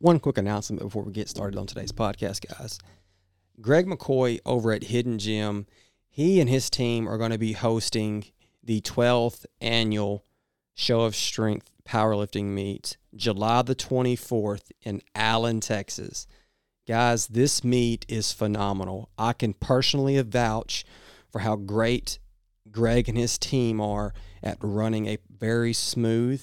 one quick announcement before we get started on today's podcast, guys. Greg McCoy over at Hidden Gym, he and his team are going to be hosting the 12th annual Show of Strength powerlifting meet July the 24th in Allen, Texas. Guys, this meet is phenomenal. I can personally vouch for how great Greg and his team are at running a very smooth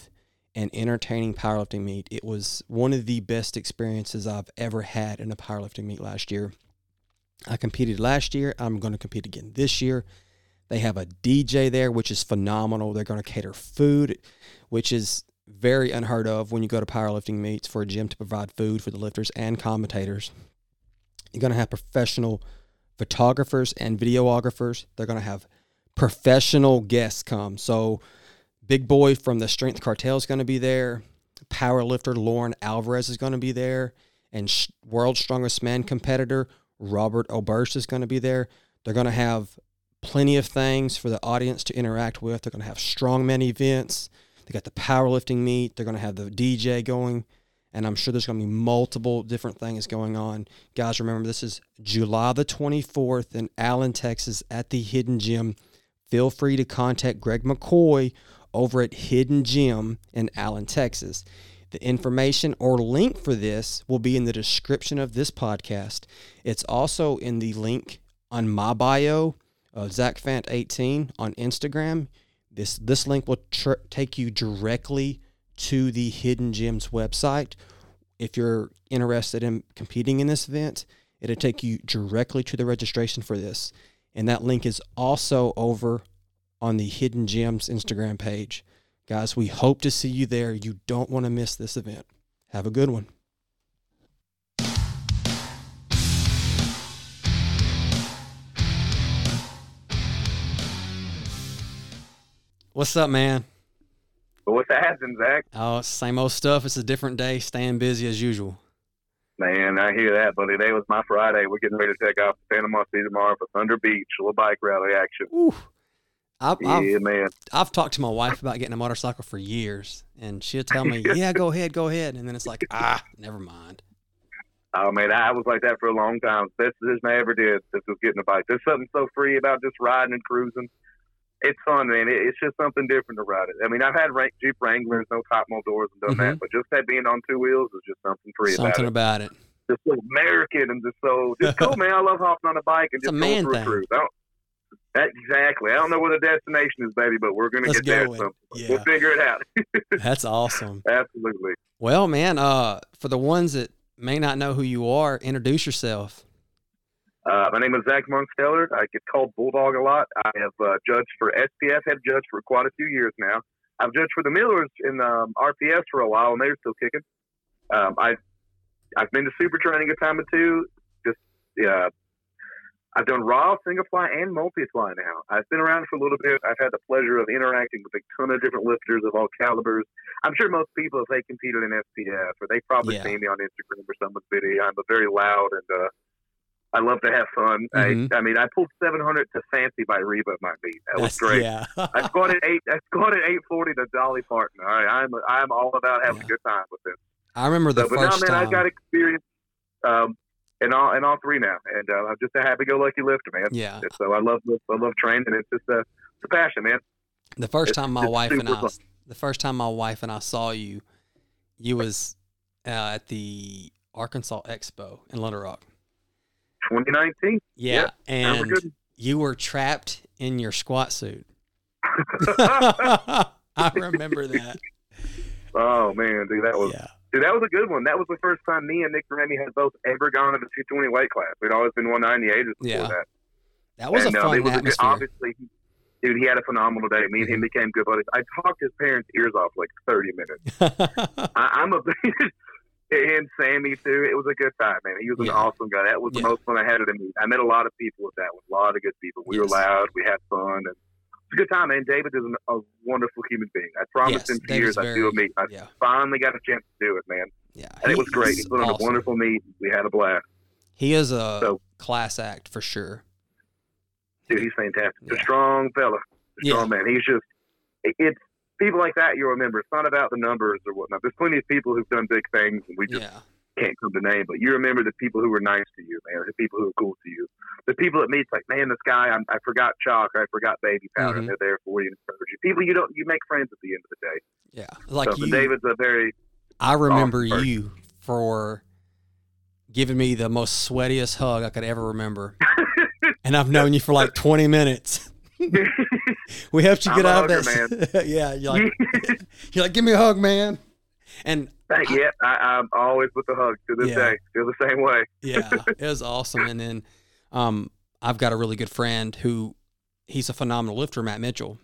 and entertaining powerlifting meet. It was one of the best experiences I've ever had in a powerlifting meet last year. I competed last year. I'm going to compete again this year. They have a DJ there, which is phenomenal. They're going to cater food, which is very unheard of when you go to powerlifting meets for a gym to provide food for the lifters and commentators. You're going to have professional photographers and videographers. They're going to have professional guests come. So, Big Boy from the Strength Cartel is going to be there. Powerlifter Lauren Alvarez is going to be there. And World Strongest Man competitor Robert Oberst is going to be there. They're going to have plenty of things for the audience to interact with. They're going to have strongman events. They got the powerlifting meet. They're going to have the DJ going. And I'm sure there's going to be multiple different things going on. Guys, remember, this is July the 24th in Allen, Texas at the Hidden Gym. Feel free to contact Greg McCoy over at Hidden Gym in Allen, Texas. The information or link for this will be in the description of this podcast. It's also in the link on my bio, uh, ZachFant18 on Instagram. This this link will tr- take you directly to the Hidden Gyms website. If you're interested in competing in this event, it'll take you directly to the registration for this. And that link is also over on the Hidden Gyms Instagram page. Guys, we hope to see you there. You don't want to miss this event. Have a good one. What's up, man? What's happening, Zach? Oh, same old stuff. It's a different day, staying busy as usual. Man, I hear that, buddy. Today was my Friday. We're getting ready to take off to Panama City tomorrow for Thunder Beach, a little bike rally action. Ooh. I've, yeah, I've, man. I've talked to my wife about getting a motorcycle for years, and she'll tell me, "Yeah, go ahead, go ahead," and then it's like, ah, never mind. Oh man, I was like that for a long time. Best decision I ever did. This was getting a bike. There's something so free about just riding and cruising. It's fun, man. It, it's just something different to ride it. I mean, I've had Jeep Wranglers, no top mold doors, and done Mhm. that, but just that being on two wheels is just something free Something about it. about it. Just so American and just so just cool, man. I love hopping on a bike and It's a just man going through thing. a cruise. I don't, exactly. I don't know where the destination is, baby, but we're gonna Let's get there. go. So Yeah. we'll figure it out. That's awesome. Absolutely. Well, man, uh, for the ones that may not know who you are, introduce yourself. Uh, my name is Zach Monksteller. I get called Bulldog a lot. I have uh, judged for SPF, have judged for quite a few years now. I've judged for the Millers in um, RPS for a while, and they're still kicking. Um, I, I've been to super training a time or two. Just uh, I've done raw, single ply, and multi ply now. I've been around for a little bit. I've had the pleasure of interacting with a ton of different lifters of all calibers. I'm sure most people, if they competed in SPF, or they probably Yeah. seen me on Instagram or someone's video. I'm a very loud and uh, I love to have fun. Mhm. I, I mean, I pulled 700 to Fancy by Reba at my meet. That was That's great. Yeah. I squatted eight. I squatted 840 to Dolly Parton. All right, I'm I'm all about having Yeah. a good time with this. I remember the So, but now, first man, time. I've got experience um, in all in all three now, and uh, I'm just a happy-go-lucky lifter, man. yeah. So I love I love training. It's just a, it's a passion, man. The first It's- time my wife and I, fun. the first time my wife and I saw you, you was uh, at the Arkansas Expo in Little Rock. 2019. Yeah, Never and you were trapped in your squat suit. I remember that. oh man, dude, that was Yeah. Dude, that was a good one. That was the first time me and Nick Remy had both ever gone to the 220 weight class. We'd always been 198 before Yeah. that. That was and, a uh, fun it was a good- obviously, dude, he had a phenomenal day. Me and him became good buddies. I talked his parents' ears off like 30 minutes. I, I'm a and Sammy too. It was a good time, man. He was an Yeah. awesome guy. That was Yeah. the most fun I had at a meet. I met a lot of people with that one. A lot of good people. We Yes. were loud. We had fun, and it's a good time, man. David is an, a wonderful human being. I promised Yes, him David's years I'd do a meet. I yeah. finally got a chance to do it, man. yeah, And it was great. He put on awesome. a wonderful meet. We had a blast. He is a So- class act for sure. Dude, he's fantastic. Yeah. A strong fella. A Yeah. strong man. He's just, it, it's people like that you'll remember. It's not about the numbers or whatnot. There's plenty of people who've done big things, and we just Yeah, can't come to name, but you remember the people who were nice to you, man, the people who were cool to you, the people that meets like, man, this guy, I'm, I forgot chalk, or I forgot baby powder, Mhm. and they're there for you and encourage you. People you don't, you make friends at the end of the day. Yeah, like so, you. David's a very I remember person. you for giving me the most sweatiest hug I could ever remember, and I've known you for like 20 minutes. we helped you I'm get a out of that. yeah, you're like, you're like, give me a hug, man. And Thank you. Yeah, I, I'm always with the hug to this Yeah. day. Feel the same way. yeah, it was awesome. And then um, I've got a really good friend who he's a phenomenal lifter, Matt Mitchell.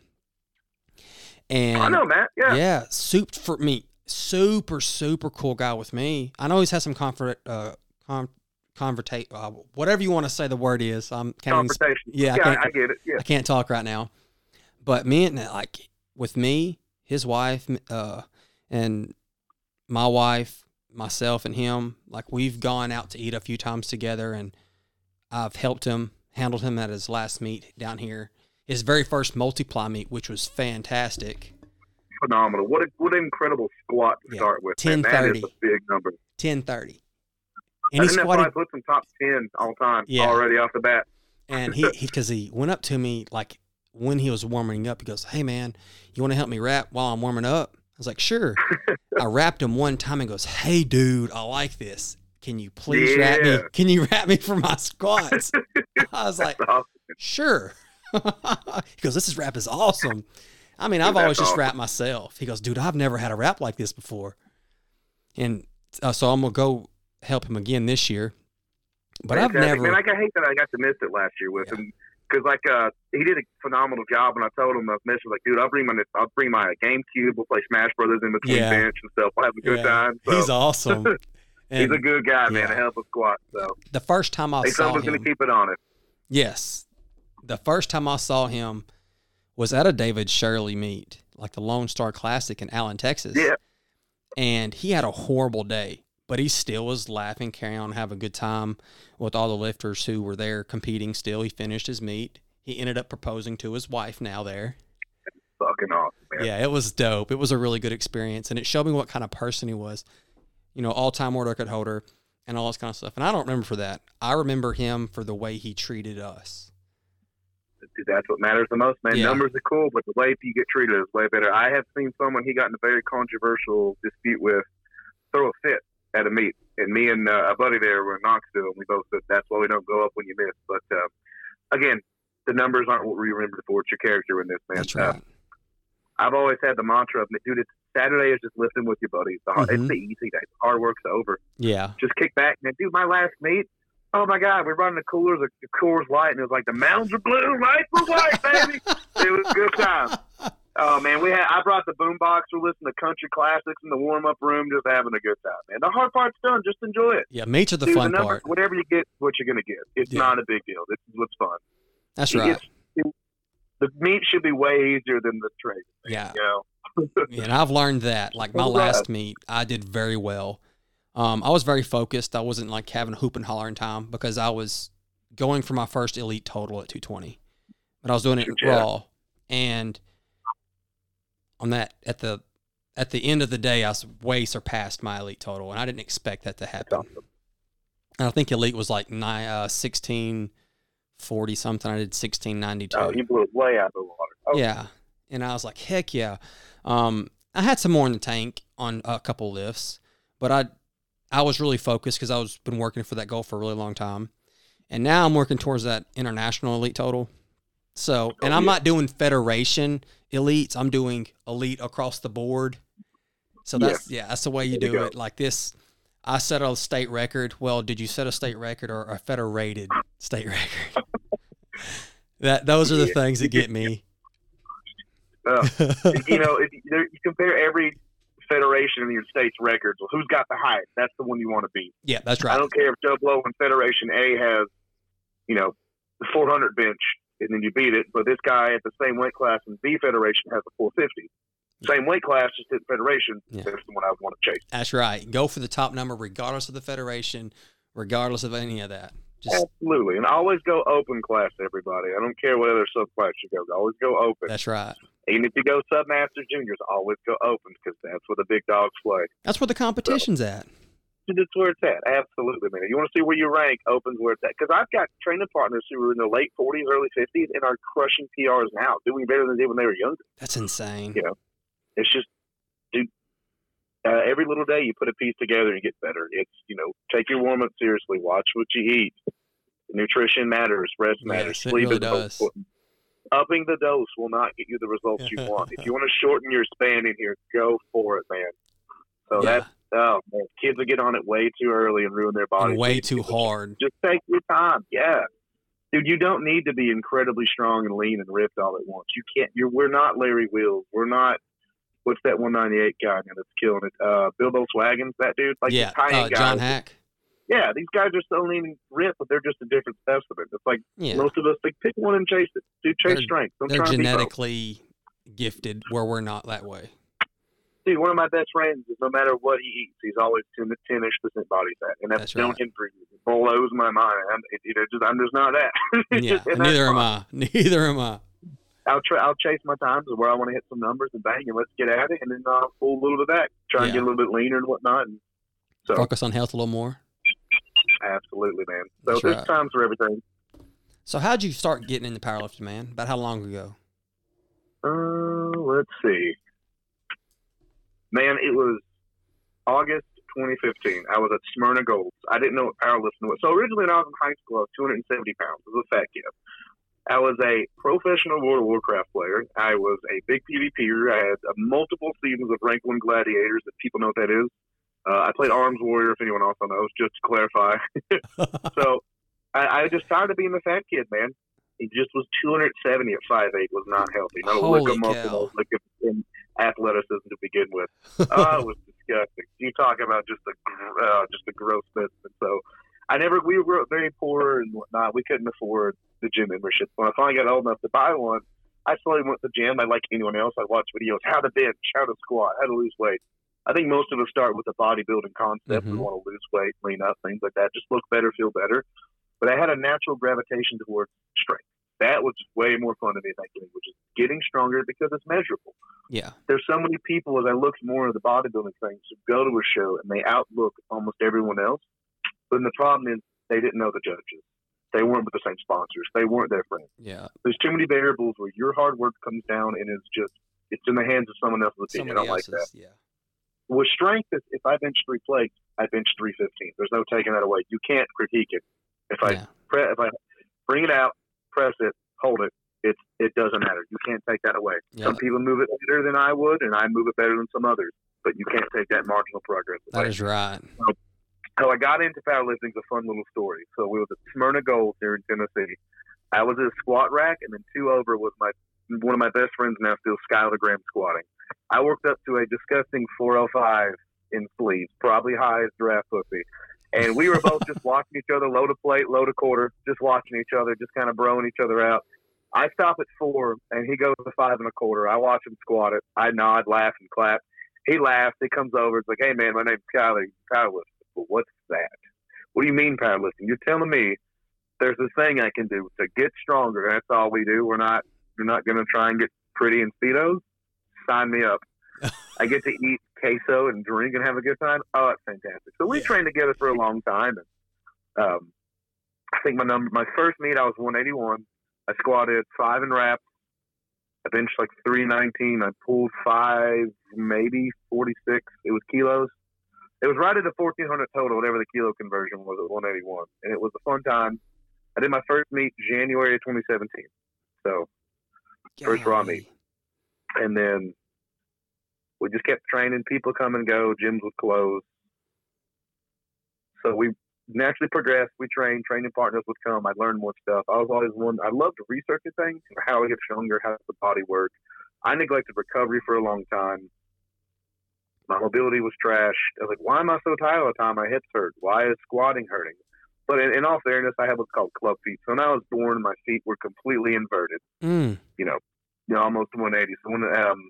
And I know, Matt. Yeah. yeah, soup for me. Super, super cool guy with me. I know he's had some comfort, uh, con- convertate, uh, whatever you want to say the word is. I'm can't even, Conversation. yeah, I can't- I get it. Yeah. I can't talk right now. But me and like with me, his wife, uh, and my wife, myself, and him, like we've gone out to eat a few times together, and I've helped him, handled him at his last meet down here, his very first multiply meet, which was fantastic. Phenomenal. What a what an incredible squat to Yeah. start with. is 10:30. big number. Ten thirty, I and he think that squatted him top ten all time Yeah. already off the bat. And he, because he, went up to me like when he was warming up, he goes, "Hey man, you want to help me rap while I'm warming up?" I was like, "Sure." I rapped him one time and goes, "Hey dude, I like this. Can you please rap me? Can you rap me for my squats?" I was like, awesome. "Sure." he goes, "This is rap is awesome." I mean, I've always just awesome. rapped myself. He goes, "Dude, I've never had a rap like this before," and uh, so I'm gonna go help him again this year. But I've never. Man, I, I hate that I got to miss it last year with Yeah. him because like uh, he did a phenomenal job, and I told him I was missing like, dude, I'll bring my I'll bring my GameCube. We'll play Smash Brothers in between Yeah. bench and stuff. We'll have a good Yeah. time. So. He's awesome. He's a good guy, man. yeah. To help a squat. So the first time I hey, saw him, gonna keep it on it. yes, the first time I saw him was at a David Shirley meet, like the Lone Star Classic in Allen, Texas. Yeah. And he had a horrible day, but he still was laughing, carrying on, having a good time with all the lifters who were there competing. Still, he finished his meet. He ended up proposing to his wife now there. Fucking awesome, man. Yeah, it was dope. It was a really good experience, and it showed me what kind of person he was. You know, all-time world record holder and all this kind of stuff. And I don't remember for that. I remember him for the way he treated us. Dude, that's what matters the most, man. Yeah. Numbers are cool, but the way you get treated is way better. I have seen someone he got in a very controversial dispute with throw a fit at a meet, and me and uh, a buddy there were in Knoxville, and we both said that's why we don't go up when you miss. But um, again, the numbers aren't what we remember for. It's your character in this, man. That's Uh. I've always had the mantra of, dude, it's Saturday is just lifting with your buddies. The hard, Mhm. It's the easy day. The hard work's over. Yeah. Just kick back and dude, my last meet. Oh my God, we're running the coolers, the, Coors Light, and it was like the mountains are blue, lights were white, baby. it was a good time. Oh man, we had I brought the boombox. We're listening to country classics in the warm up room, just having a good time. Man, the hard part's done. Just enjoy it. Yeah, meets are the Dude, fun the number, part. whatever you get, what you're gonna get. It's Yeah. not a big deal. This is what's fun. That's It right. gets- it- the meat should be way easier than the trade. Yeah. You know. Yeah, and I've learned that. Like my last meat, I did very well. Um, I was very focused. I wasn't like having a hoop and holler in time because I was going for my first elite total at 220, but I was doing it in Yeah. raw. And on that, at the at the end of the day, I was way surpassed my elite total, and I didn't expect that to happen. awesome. And I think elite was like nine, uh, 1640 something. I did 1692. Oh, you blew it way out of the water. Oh, Yeah. And I was like, heck yeah. Um, I had some more in the tank on a couple lifts, but I I was really focused because I was been working for that goal for a really long time. And now I'm working towards that international elite total. So, and Oh, I'm yeah. not doing federation elites. I'm doing elite across the board. So that's yeah, that's the way you There do you it. Like this, I set a state record. Well, did you set a state record or a federated state record? that those are the Yeah. things that get me. Uh, you know, if you compare every federation in the United States records, well, who's got the highest? That's the one you want to beat. yeah, that's right. I don't care if Joe Blow in Federation A has, you know, the 400 bench, and then you beat it. But this guy at the same weight class in B Federation has a 450. Same weight class, just in Federation. Yeah. That's the one I want to chase. That's right. Go for the top number, regardless of the federation, regardless of any of that. Just Absolutely, and always go open class, everybody. I don't care what other subclass you go. Always go open. that's right. Even if you go submasters, juniors, always go open because that's where the big dogs play. That's where the competition's at. That's where it's at. Absolutely, man. You want to see where you rank? Opens where it's at. Because I've got training partners who are in their late 40s, early 50s, and are crushing PRs now, doing better than they did when they were younger. That's insane. You know, it's just, dude. Uh, every little day you put a piece together and you get better. It's you know, take your warm up seriously. Watch what you eat. Nutrition matters. Rest matters. Yes, Sleep really is important. Upping the dose will not get you the results you want. if you want to shorten your span in here, go for it, man. So Yeah. that's oh man, kids will get on it way too early and ruin their body. Way too hard. Just take your time. Yeah. Dude, you don't need to be incredibly strong and lean and ripped all at once. You can't you're we're not Larry Wheels. We're not what's that one ninety eight guy now that's killing it? Uh Bilbo Swaggins, that dude? Like yeah, the tiny uh. John Haack. Yeah, these guys are still lean and ripped, but they're just a different specimen. It's like Yeah, most of us like pick one and chase it. Dude, chase They're- strength. They're try and be both. genetically gifted where we're not that way. Dude, one of my best friends is no matter what he eats, he's always 10 to 10 ish percent body fat. And that's, That's don't right. hinder me. It blows my mind. I'm, it, you know, just, I'm just not that. Yeah, just- and that's neither am. I. Neither am I. I'll, try, I'll chase my times where I want to hit some numbers and bang, and let's get at it. And then I'll pull a little bit back, try and get a little bit leaner and whatnot. And so, Focus on health a little more. Absolutely, man. So That's there's right. times for everything. So, how'd you start getting into powerlifting, man? About how long ago? Uh, let's see. Man, it was August 2015. I was at Smyrna Golds. I didn't know what powerlifting was. So originally, when I was in high school, I was 270 pounds. I was a fat kid. I was a professional World of Warcraft player. I was a big PvPer. I had multiple seasons of Rank 1 Gladiators, if people know what that is. Uh, I played Arms Warrior, if anyone also knows, just to clarify. so I, I just tired of being a fat kid, man. He just was 270 at 5'8", was not healthy. Not a lick Holy of muscle, no lick of in athleticism to begin with. oh, it was disgusting. You talk about just a uh, just a gross specimen. So I never we were very poor and whatnot. We couldn't afford the gym membership. When I finally got old enough to buy one, I slowly went to the gym. I like anyone else. I watched videos how to bench, how to squat, how to lose weight. I think most of us start with a bodybuilding concept. We Mhm. want to lose weight, lean up, things like that. Just look better, feel better. But I had a natural gravitation towards strength. That was way more fun to me, thankfully, which is getting stronger because it's measurable yeah, there's so many people as I looked more at the bodybuilding things who go to a show and they outlook almost everyone else. But the problem is they didn't know the judges. They weren't with the same sponsors. They weren't their friends. yeah. There's too many variables where your hard work comes down and it's just it's in the hands of someone else's opinion. I don't like that. Yeah, With strength, if, if I bench three plates, I bench three fifteen. There's no taking that away. You can't critique it. If I yeah. pre- if I bring it out, press it, hold it, it it doesn't matter. You can't take that away. Yeah. Some people move it better than I would, and I move it better than some others. But you can't take that marginal progress away. That is right. So I got into powerlifting is a fun little story. So we was at Smyrna Gold here in Tennessee. I was at a squat rack, and then two over was my one of my best friends now still Skylar Graham squatting. I worked up to a disgusting 405 in sleeves, probably high as giraffe pussy. And we were both just watching each other load a plate, load a quarter, just watching each other, just kind of broing each other out. I stop at four, and he goes to five and a quarter. I watch him squat it. I nod, laugh, and clap. He laughs. He comes over. It's like, hey, man, my name's Skyler. Powerlifting. Well, what's that? What do you mean powerlifting? You're telling me there's this thing I can do to get stronger. That's all we do. We're not we're not going to try and get pretty in speedos. Sign me up. I get to eat queso and drink and have a good time. Oh, that's fantastic. So we Yeah. trained together for a long time. And um, I think my number, my first meet, I was 181. I squatted five and reps. I benched like 319. I pulled five, maybe 46. It was kilos. It was right at the 1400 total, whatever the kilo conversion was at 181. And it was a fun time. I did my first meet January of 2017. So, First raw meat. And then we just kept training. People come and go. Gyms would close. So we naturally progressed. We trained. Training partners would come. I learned more stuff. I was always one. I loved researching things, how I get stronger, how the body work. I neglected recovery for a long time. My mobility was trash. I was like, why am I so tired all the time? My hips hurt. Why is squatting hurting? But in, in all fairness, I have what's called club feet. So when I was born, my feet were completely inverted Mm. you know, you know, almost 180. So when um,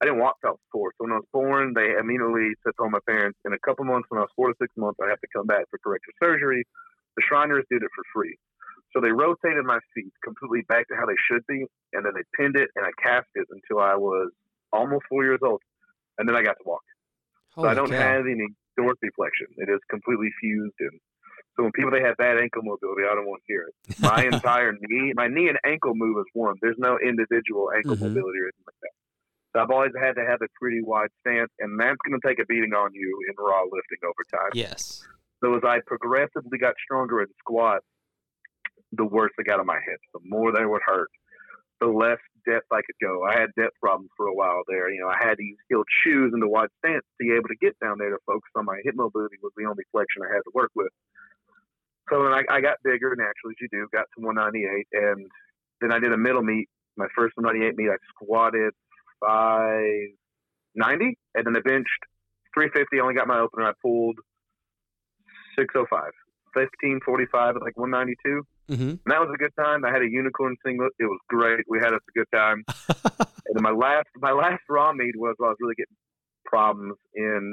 I didn't walk till four. So when I was born, they immediately said to all my parents, in a couple months, when I was four to six months, I have to come back for corrective surgery. The Shriners did it for free. So they rotated my feet completely back to how they should be, and then they pinned it and I cast it until I was almost four years old, and then I got to walk. So I don't cow. have any dorsiflexion. flexion. It is completely fused and so when people they have bad ankle mobility, I don't want to hear it. My entire knee, my knee and ankle move as one. There's no individual ankle mm-hmm. mobility or anything like that. So I've always had to have a pretty wide stance, and that's going to take a beating on you in raw lifting over time. Yes. So as I progressively got stronger in squat, the worse I got on my hips. The more they would hurt, the less depth I could go. I had depth problems for a while there. You know, I had to use heeled shoes and the wide stance to be able to get down there to focus on my hip mobility was the only flexion I had to work with. So then I, I got bigger naturally, as you do, got to 198, and then I did a middle meet. My first 198 meet, I squatted 590, and then I benched 350. Only got my opener. I pulled 605, 1545 at like 192. Mm-hmm. And that was a good time. I had a unicorn singlet. It was great. We had us a good time. and then my last my last raw meet was I was really getting problems in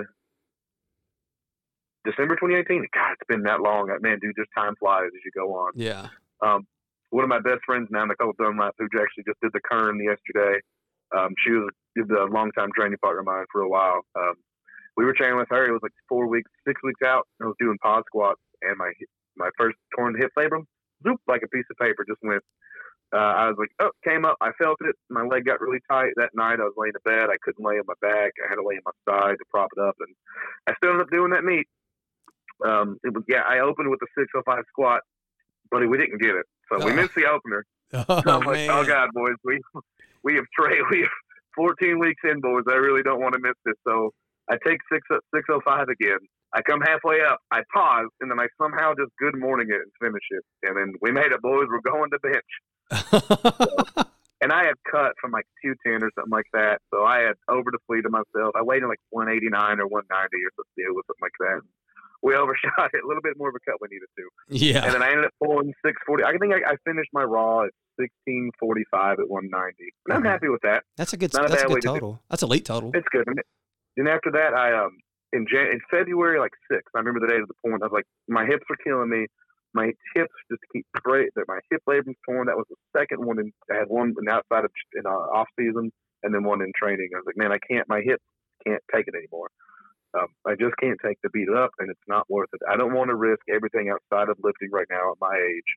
December 2018. God, it's been that long. Man, dude, just time flies as you go on. Yeah. Um, one of my best friends now, Nicole Dunlap, who actually just did the Kern yesterday. Um, she was a longtime training partner of mine for a while. Um, we were training with her. It was like four weeks, six weeks out. I was doing pod squats, and my my first torn hip labrum, zoop, like a piece of paper, just went. Uh, I was like, oh, came up. I felt it. My leg got really tight that night. I was laying in bed. I couldn't lay on my back. I had to lay on my side to prop it up, and I still ended up doing that meet. Um, it was yeah. I opened with a 605 squat, but we didn't get it, so oh. we missed the opener. Oh, so I'm like, oh god, boys, we we have trained. We have 14 weeks in, boys. I really don't want to miss this. So I take six 605 again. I come halfway up. I pause, and then I somehow just good morning it and finish it. And then we made it, boys. We're going to bench. so, and I had cut from like 210 or something like that. So I had over depleted myself. I weighed in like 189 or 190 or something, something like that we overshot it a little bit more of a cut we needed to. Yeah. And then I ended up pulling 640. I think I, I finished my raw at 1645 at 190. And I'm happy with that. That's a good, Not that's a, a good total. To that's elite total. It's good. And after that, I, um, in Jan- in February, like six, I remember the day of the point, I was like, my hips are killing me. My hips just keep great. That my hip labrum's torn. That was the second one. In, I had one in outside of in uh, off season, and then one in training. I was like, man, I can't. My hips can't take it anymore. Um, I just can't take the beat up, and it's not worth it. I don't want to risk everything outside of lifting right now at my age,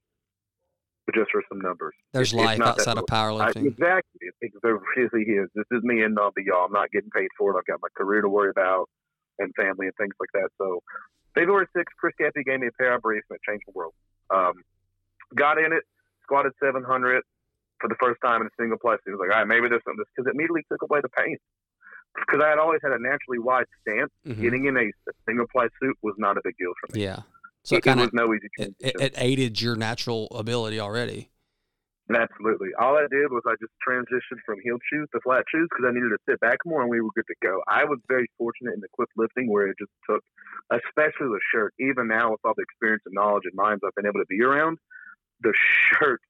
but just for some numbers. There's it, life outside of powerlifting. I, exactly. It, there really is. This is me and all the y'all. I'm not getting paid for it. I've got my career to worry about and family and things like that. So, February 6th, Chris Gaffey gave me a pair of briefs and it changed the world. Um, got in it, squatted 700 for the first time in a single place. He was like, all right, maybe there's something, because it immediately took away the pain because I had always had a naturally wide stance. Mm-hmm. Getting in a, single ply suit was not a big deal for me. Yeah, so it, it, it was no easy. It, it, it, aided your natural ability already. Absolutely. All I did was I just transitioned from heel shoes to flat shoes because I needed to sit back more and we were good to go. I was very fortunate in the equip lifting where it just took, especially the shirt. Even now with all the experience and knowledge and minds I've been able to be around, the shirt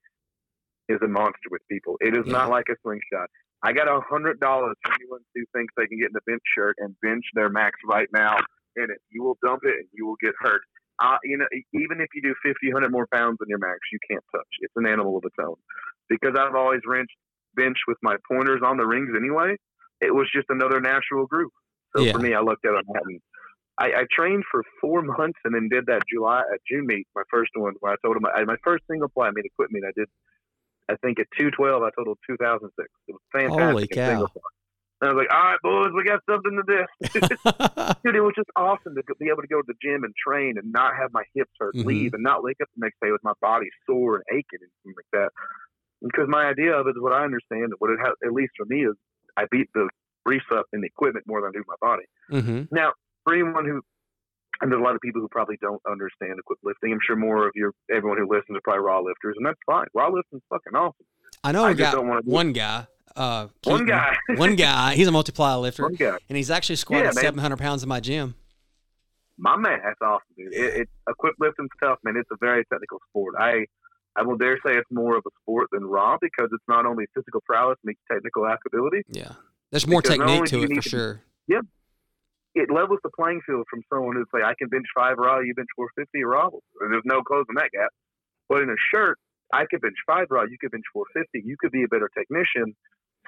is a monster with people. It is yeah. not like a slingshot. I got a hundred dollars for anyone who thinks they can get in the bench shirt and bench their max right now in it. You will dump it and you will get hurt. Uh, you know, even if you do 50, 100 more pounds than your max, you can't touch. It's an animal of its own. Because I've always wrenched bench with my pointers on the rings anyway, it was just another natural group. So yeah. for me, I looked at it and I, I trained for four months and then did that July, at June meet, my first one, where I told him I, my first single ply meet, quit meet. I did I think at 212, I totaled 2006. It was fantastic. Holy cow. And I was like, all right, boys, we got something to do. Dude, it was just awesome to be able to go to the gym and train and not have my hips hurt, mm-hmm. leave, and not wake up the next day with my body sore and aching and things like that. Because my idea of it is what I understand, what it has, at least for me, is I beat the briefs up in the equipment more than I do my body. Mm-hmm. Now, for anyone who and there's a lot of people who probably don't understand equip lifting. I'm sure more of your everyone who listens are probably raw lifters, and that's fine. Raw lifting's fucking awesome. I know I a guy, one guy. Uh, one guy. one guy. He's a multiplier lifter. And he's actually squatted yeah, 700 pounds in my gym. My man, that's awesome, dude. It, it, equip lifting's tough, man. It's a very technical sport. I I will dare say it's more of a sport than raw because it's not only physical prowess, but technical ability. Yeah. There's more technique to it for sure. Yep. Yeah, it levels the playing field from someone who's like, I can bench five raw, you bench 450 raw. There's no closing that gap. But in a shirt, I could bench five raw, you could bench 450. You could be a better technician,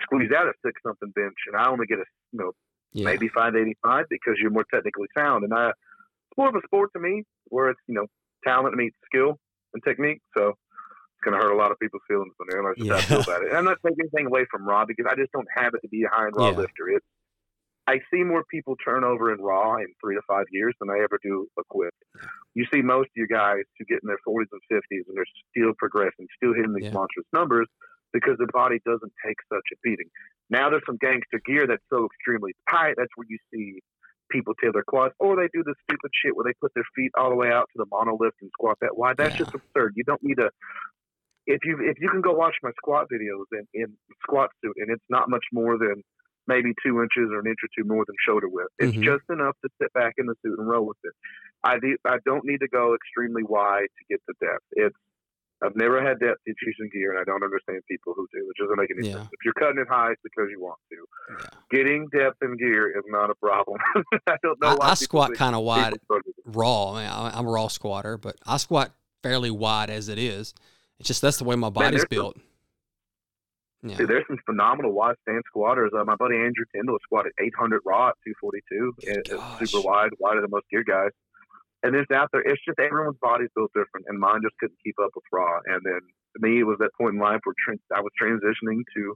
squeeze out a six something bench, and I only get a you know Yeah. maybe 585 because you're more technically sound. And I, it's more of a sport to me where it's, you know, talent meets skill and technique. So it's going to hurt a lot of people's feelings when they realize just how I feel Yeah. about it. And I'm not taking anything away from Raw because I just don't have it to be a high end Raw Yeah. lifter. It's, I see more people turn over in Raw in three to five years than I ever do a quit. You see most of you guys who get in their 40s and 50s and they're still progressing, still hitting these Yeah. monstrous numbers because their body doesn't take such a beating. Now there's some gangster gear that's so extremely tight. That's where you see people tear their quads, or they do this stupid shit where they put their feet all the way out to the monolift and squat that wide. That's Yeah. just absurd. You don't need to. If you if you can go watch my squat videos in, in squat suit, and it's not much more than maybe two inches or an inch or two more than shoulder width. It's Mhm. just enough to sit back in the suit and roll with it. I do, I don't need to go extremely wide to get the depth. It's I've never had depth issues in gear, and I don't understand people who do. It doesn't make any Yeah. sense. If you're cutting it high, it's because you want to. Yeah. Getting depth in gear is not a problem. I don't know. I, why I squat kind of wide, people struggle with it. raw. I mean, I- I'm a raw squatter, but I squat fairly wide as it is. It's just that's the way my body's there's some- built. Yeah. Dude, there's some phenomenal wide stand squatters. Uh, my buddy Andrew Tyndall squatted 800 raw at 242. Good It- super wide, wider than most gear guys. And it's out there. It's just everyone's body's built different, and mine just couldn't keep up with raw. And then to me, it was that point in life where tran I was transitioning to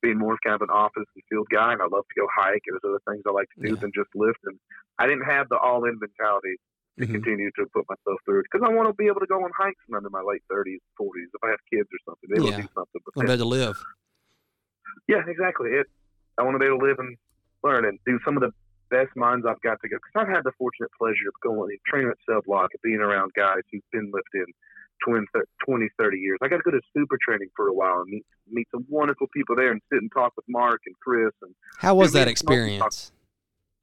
being more of kind of an office and field guy, and I love to go hike. And there's other things I like to do Yeah. than just lift. And I didn't have the all-in mentality to Mhm. continue to put myself through because I want to be able to go on hikes when I'm in my late 30s, 40s. If I have kids or something, they will Yeah. do something. But I'm to live. yeah, exactly. It. I want to be able to live and learn and do some of the best minds I've got to go. Because I've had the fortunate pleasure of going and training at Cell Block and being around guys who've been lifting 20, 20, 30 years. I got to go to super training for a while and meet meet some wonderful people there and sit and talk with Mark and Chris. And How was that experience?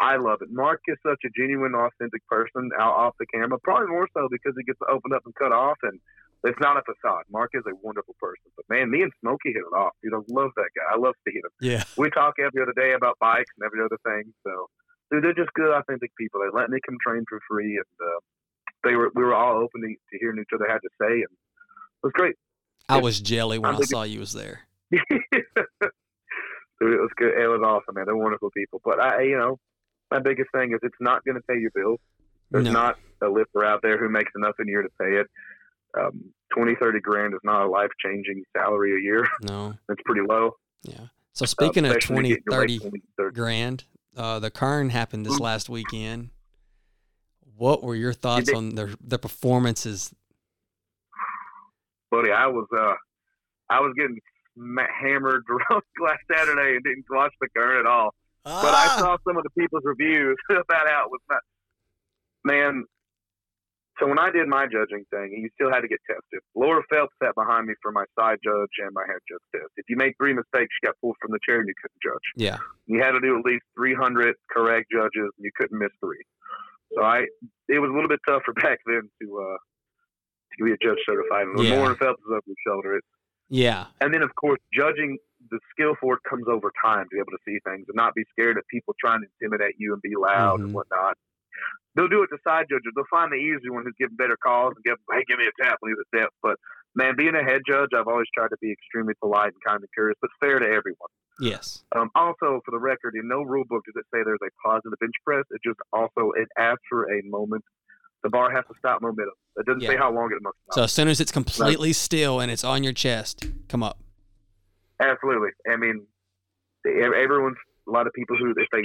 I love it. Mark is such a genuine, authentic person out off the camera. Probably more so because he gets opened up and cut off and. It's not a facade. Mark is a wonderful person, but man, me and Smokey hit it off. Dude, I love that guy. I love seeing him. Yeah. we talk every other day about bikes and every other thing. So, dude, they're just good, authentic people. They let me come train for free, and uh, they were we were all open to, to hearing each other had to say, and it was great. I Yeah. was jelly when I saw you was there. Dude, it was good. It was awesome, man. They're wonderful people. But I, you know, my biggest thing is it's not going to pay your bills. There's No. not a lifter out there who makes enough in a year to pay it. Um, 20, 30 grand is not a life changing salary a year. No. It's pretty low. Yeah. So speaking uh, of especially 20, getting your late 30 grand, uh, the Kern happened this last weekend. What were your thoughts on their the performances? buddy, I was uh, I was getting hammered drunk last Saturday and didn't watch the Kern at all. But I Ah! saw some of the people's reviews about how it was not. Man, so when I did my judging thing, you still had to get tested. Laura Phelps sat behind me for my side judge and my head judge test. If you made three mistakes, you got pulled from the chair and you couldn't judge. Yeah. You had to do at least 300 correct judges, and you couldn't miss three. So I, it was a little bit tougher back then to uh, to be a judge certified. And Yeah. Laura Phelps was over your shoulder, it, Yeah. and then of course judging the skill for it comes over time to be able to see things and not be scared of people trying to intimidate you and be loud Mhm. and whatnot. They'll do it to side judges. They'll find the easy one who's giving better calls and give, hey, give me a tap he's at depth. But man, being a head judge, I've always tried to be extremely polite and kind and curious, but fair to everyone. Yes. Um, also, for the record, in no rule book does it say there's a pause in the bench press. It just also it asks for a moment. The bar has to stop momentum. It doesn't say how long it must So as soon as it's completely still and it's on your chest, come up. Absolutely. I mean, they- everyone's a lot of people who if they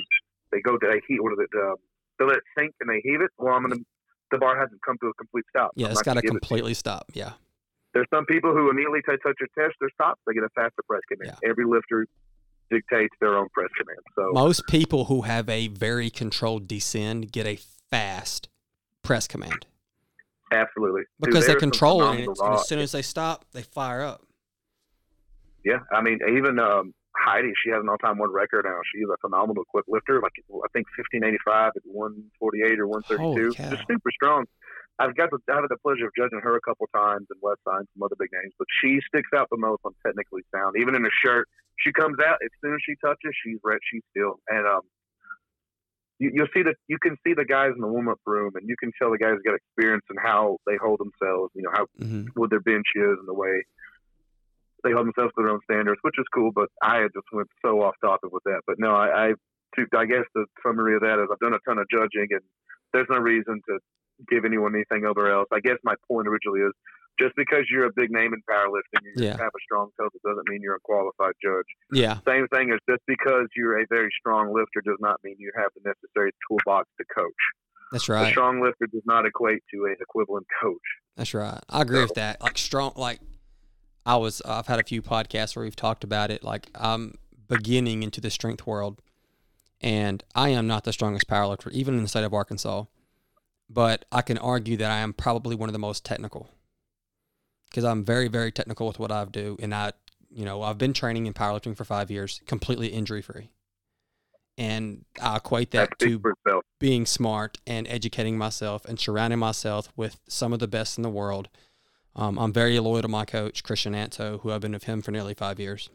they go to a heat, what is it? Um, they let it sink and they heave it. Well, I'm gonna. The bar hasn't come to a complete stop. Yeah, I'm it's got to it- completely stop. Yeah. There's some people who immediately they touch your test, their stops, they get a faster press command. Yeah. Every lifter dictates their own press command. So Most people who have a very controlled descend get a fast press command absolutely, Dude, because they there's some control it. And, phenomenal it's- and raw- as soon as they stop, they fire up. Yeah, I mean, even um, Heidi, she has an all-time world record now. She's a phenomenal equip lifter, like I think 1585 at 148 or 132. Just super strong. I've got the I have the pleasure of judging her a couple times and West Side and some other big names, but she sticks out the most on technically sound. Even in a shirt, she comes out as soon as she touches, she's red, she's still, and um, you, you'll see that you can see the guys in the warm-up room, and you can tell the guys got experience and how they hold themselves. You know how hmm what their bench is and the way they hold themselves to their own standards, which is cool. But I had just went so off topic with that. But no, I, I to I guess the summary of that is I've done a ton of judging, and there's no reason to give anyone anything over else. I guess my point originally is just because you're a big name in powerlifting, you Yeah. have a strong coach it doesn't mean you're a qualified judge. Yeah. Same thing as just because you're a very strong lifter does not mean you have the necessary toolbox to coach. That's right. A strong lifter does not equate to an equivalent coach. That's right. I agree with that. Like strong, like I was. Uh, I've had a few podcasts where we've talked about it. Like I'm beginning into the strength world, and I am not the strongest powerlifter, even in the state of Arkansas. But I can argue that I am probably one of the most technical, because I'm very, very technical with what I do, and I, you know, I've been training in powerlifting for five years, completely injury free, and I equate That that to being smart and educating myself and surrounding myself with some of the best in the world. Um, I'm very loyal to my coach, Christian Anto, who I've been with him for nearly five years.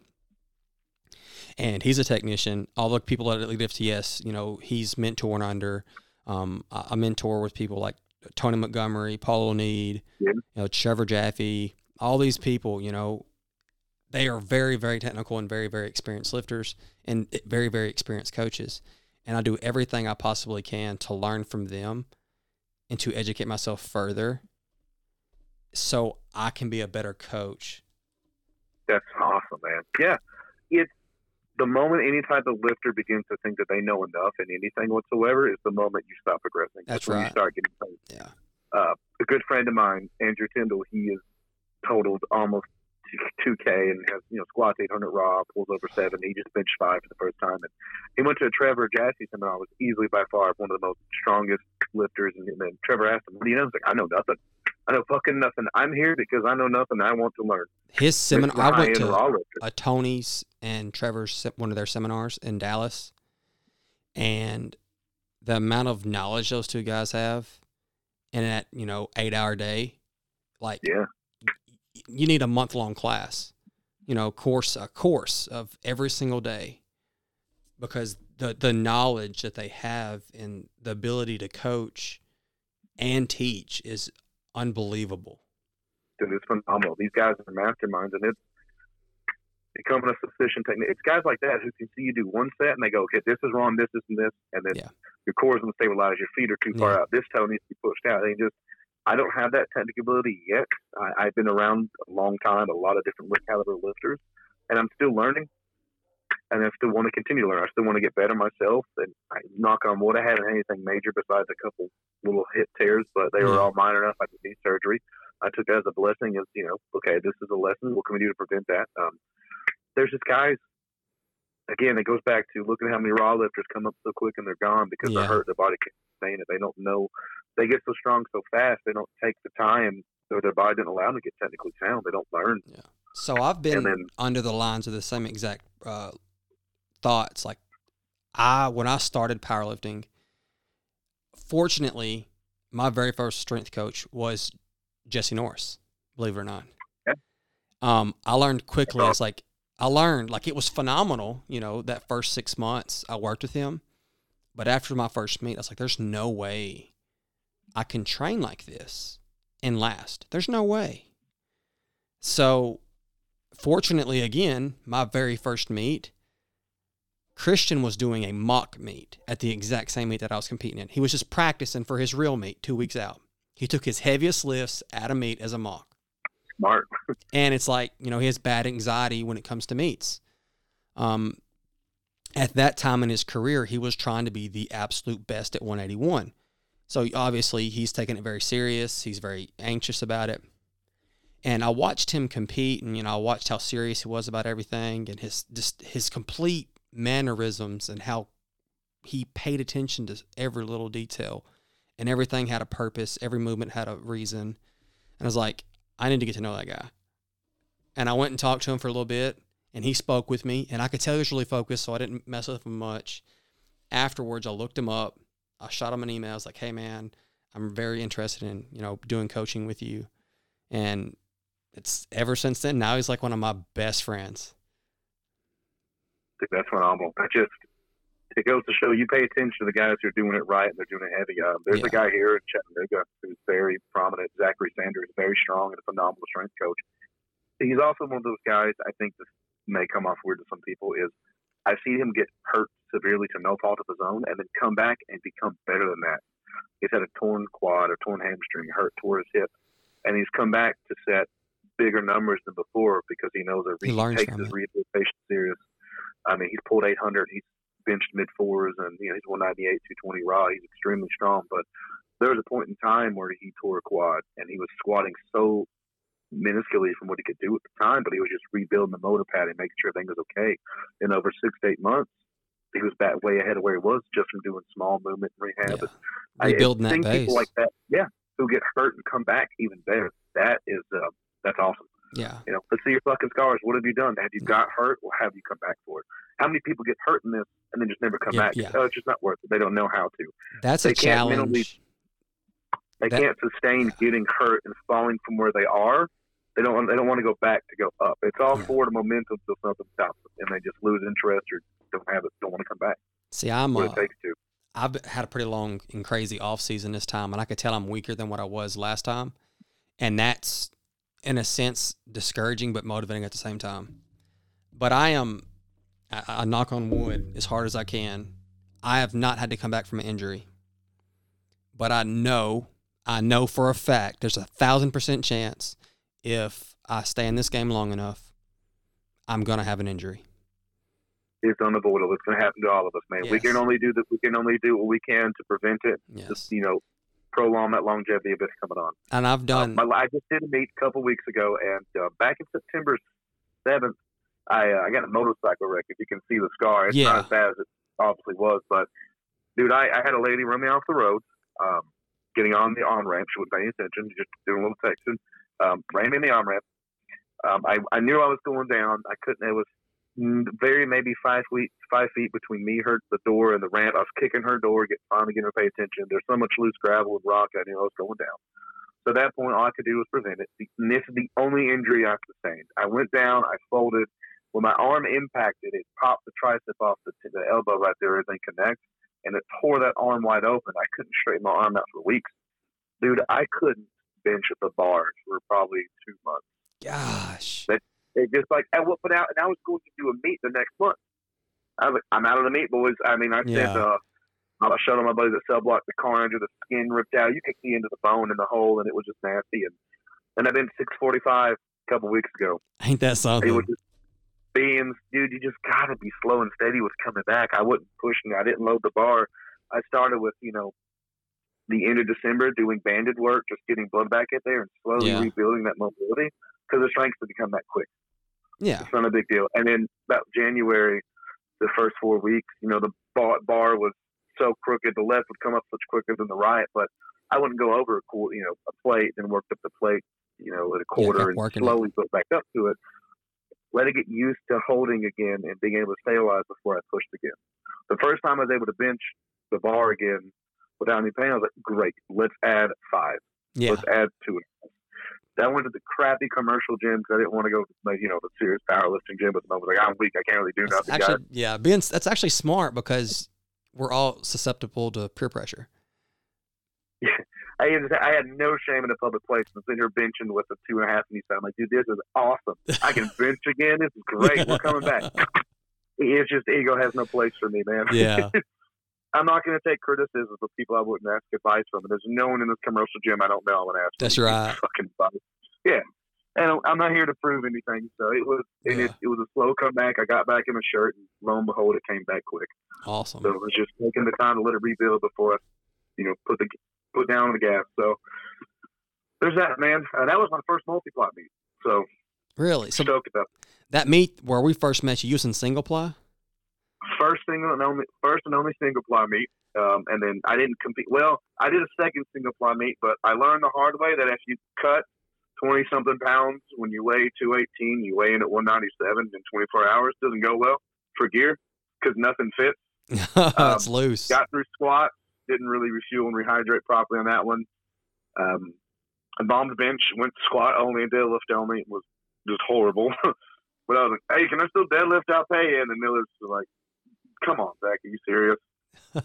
And he's a technician. All the people at Elite FTS, you know, he's mentoring under. Um, I, I mentor with people like Tony Montgomery, Paul Oneid, Yeah. you know, Trevor Jaffe, all these people, you know, they are very, very technical and very, very experienced lifters and very, very experienced coaches. And I do everything I possibly can to learn from them and to educate myself further so I can be a better coach. That's awesome, man. Yeah, it's the moment any type of lifter begins to think that they know enough in anything whatsoever is the moment you stop progressing. That's when right. You start getting paid. Yeah. Uh, a good friend of mine, Andrew Tyndall, he is totaled almost 2K and has you know squats 800 raw, pulls over seven. He just benched five for the first time, and he went to a Trevor Jassy seminar. Was easily by far one of the most strongest lifters. And then Trevor asked him, "What do you know?" He's like, "I know nothing. I know fucking nothing. I'm here because I know nothing. I want to learn." His seminar, This is a I went to a Tony's and Trevor's one of their seminars in Dallas, and the amount of knowledge those two guys have in that you know eight hour day, like Yeah. You need a month long class, you know, course a course of every single day, because the the knowledge that they have and the ability to coach and teach is unbelievable. Dude, it's phenomenal. These guys are masterminds, and it's becoming a sufficient technique. It's guys like that who can see you do one set and they go, okay, this is wrong, this is and this, and then Yeah. your core is unstabilized, your feet are too far Yeah. out, this toe needs to be pushed out. They just, I don't have that technical ability yet. I, I've been around a long time, a lot of different caliber lifters, and I'm still learning. And I still want to continue to learn. I still want to get better myself. And I knock on wood, I haven't had anything major besides a couple little hip tears, but they were all minor enough. I didn't need surgery. I took that as a blessing as, you know, okay, this is a lesson. What can we do to prevent that? Um, there's just guys, again, it goes back to looking at how many raw lifters come up so quick and they're gone because Yeah. they're hurt. Their body can't sustain it. They don't know. They get so strong so fast, they don't take the time or their body didn't allow them to get technically sound. They don't learn. Yeah. So I've been then- under the lines of the same exact uh, thoughts. Like I, when I started powerlifting, fortunately, my very first strength coach was Jesse Norris. Believe it or not. Yeah. Um, I learned quickly. It's like I learned like it was phenomenal. You know, that first six months I worked with him, but after my first meet, I was like, "There's no way I can train like this and last. There's no way." So fortunately, again, my very first meet, Christian was doing a mock meet at the exact same meet that I was competing in. He was just practicing for his real meet two weeks out. He took his heaviest lifts at a meet as a mock. Smart. And it's like, you know, he has bad anxiety when it comes to meets. Um, at that time in his career, he was trying to be the absolute best at 181. So obviously, he's taking it very serious. He's very anxious about it. And I watched him compete, and you know, I watched how serious he was about everything, and his just his complete mannerisms and how he paid attention to every little detail, and everything had a purpose. Every movement had a reason. And I was like, I need to get to know that guy. And I went and talked to him for a little bit, and he spoke with me, and I could tell he was really focused, so I didn't mess with him much. Afterwards, I looked him up. I shot him an email. I was like, "Hey, man, I'm very interested in you know doing coaching with you," and it's ever since then. Now he's like one of my best friends. think that's phenomenal. That just it goes to show you pay attention to the guys who are doing it right and they're doing it heavy. Um, there's a guy here in Chattanooga who's very prominent, Zachary Sanders, very strong and a phenomenal strength coach. He's also one of those guys I think this may come off weird to some people is I've seen him get hurt severely to no fault of his own, and then come back and become better than that. He's had a torn quad or torn hamstring, hurt, tore his hip, and he's come back to set bigger numbers than before because he knows that He he, takes his it. rehabilitation serious. I mean, he's pulled 800. He's benched mid fours, and you know he's 198, 220 raw. He's extremely strong. But there was a point in time where he tore a quad, and he was squatting so minusculely from what he could do at the time, but he was just rebuilding the motor pad and making sure everything was okay. And over six to eight months, he was back way ahead of where he was just from doing small movement rehab. Yeah. I- Rebuilding that seeing base. people like that, yeah, who get hurt and come back even better. That is, uh, that's awesome. yeah. You know, let's see your fucking scars. What have you done? Have you got hurt, or have you come back for it? How many people get hurt in this and then just never come Yeah, back? yeah. Oh, it's just not worth it. They don't know how to. That's They a can't mentally- challenge. They That- can't sustain getting hurt and falling from where they are. They don't. They don't want to go back to go up. It's all Yeah. forward momentum till something stops them, and they just lose interest or don't have it. Don't want to come back. See, I'm What uh, it takes to. I've had a pretty long and crazy off season this time, and I could tell I'm weaker than what I was last time, and that's in a sense discouraging but motivating at the same time. But I am, I, I knock on wood as hard as I can. I have not had to come back from an injury, but I know, I know for a fact, there's a thousand percent chance if I stay in this game long enough, I'm gonna have an injury. It's unavoidable. It's going to happen to all of us, man. We can only do that. We can only do what we can to prevent it. Yes, Just you know, prolong that longevity of it coming on. and I've Uh, done. my, I just did a meet a couple weeks ago, and uh, back in September seventh, I uh, I got a motorcycle wreck. If you can see the scar, it's Yeah. not as bad as it obviously was. But dude, I, I had a lady run me off the road, um, getting on the on ramp. She wasn't paying attention, just doing a little texting. Um, ran in the on ramp. Um, I I knew I was going down. I couldn't. It was very maybe five feet five feet between me, her, the door, and the ramp. I was kicking her door, get finally getting her pay attention. There's so much loose gravel and rock. I knew I was going down. So at that point, all I could do was prevent it. And this is the only injury I sustained. I went down, I folded. When my arm impacted, it popped the tricep off the, the elbow right there, everything connect, and it tore that arm wide open. I couldn't straighten my arm out for weeks. Dude, I couldn't bench at the bars for probably two months. Gosh. It just like I went out, and I was going to do a meet the next month. I was like, I'm out of the meet, boys. I mean, I said, Yeah. uh, I showed on my buddies at cell block the carnage of the skin ripped out. You could see into the bone in the hole, and it was just nasty. And and I've been 645 a couple weeks ago. Ain't that It something? was just being, dude, you just gotta be slow and steady with coming back. I wasn't pushing. I didn't load the bar. I started with you know the end of December doing banded work, just getting blood back in there and slowly Yeah. rebuilding that mobility because the strength to become that quick. Yeah. It's not a big deal. And then about January, the first four weeks, you know, the bar, bar was so crooked. The left would come up much quicker than the right, but I wouldn't go over a quarter, you know, a plate, then worked up the plate, you know, at a quarter kept and slowly built back up to it. Let it get used to holding again and being able to stabilize before I pushed again. The first time I was able to bench the bar again without any pain, I was like, great, let's add five. Yeah. Let's add two. and a half. I went to the crappy commercial gym because I didn't want to go to like, you know the serious powerlifting gym. But I was like, I'm weak. I can't really do nothing. actually, guys. yeah, being that's actually smart because we're all susceptible to peer pressure. I had, I had no shame in a public place. I'm sitting here benching with a two and a half knee. I'm like, dude, this is awesome. I can bench again. This is great. We're coming back. It's just ego has no place for me, man. Yeah. I'm not going to take criticism from people I wouldn't ask advice from. And there's no one in this commercial gym I don't know I'm going to ask. That's right. Fucking advice. Yeah. And I'm not here to prove anything. So it was, and Yeah. it, it was a slow comeback. I got back in the shirt, and lo and behold, it came back quick. Awesome. So it was just taking the time to let it rebuild before I, you know, put the put down the gas. So there's that, man. Uh, that was my first multi-ply meet. So Really? So stoked about that meet where we first met you using single ply? First single and only first and only single ply meet. Um, and then I didn't compete. Well, I did a second single ply meet, but I learned the hard way that if you cut twenty something pounds when you weigh two eighteen, you weigh in at one ninety seven in twenty four hours. Doesn't go well for gear because nothing fits. it's loose. got through squat, didn't really refuel and rehydrate properly on that one. Um, I bombed bench, went squat only and deadlift only. It was just horrible. but I was like, hey, can I still deadlift out pay? And the Millers like, come on, Zach, are you serious?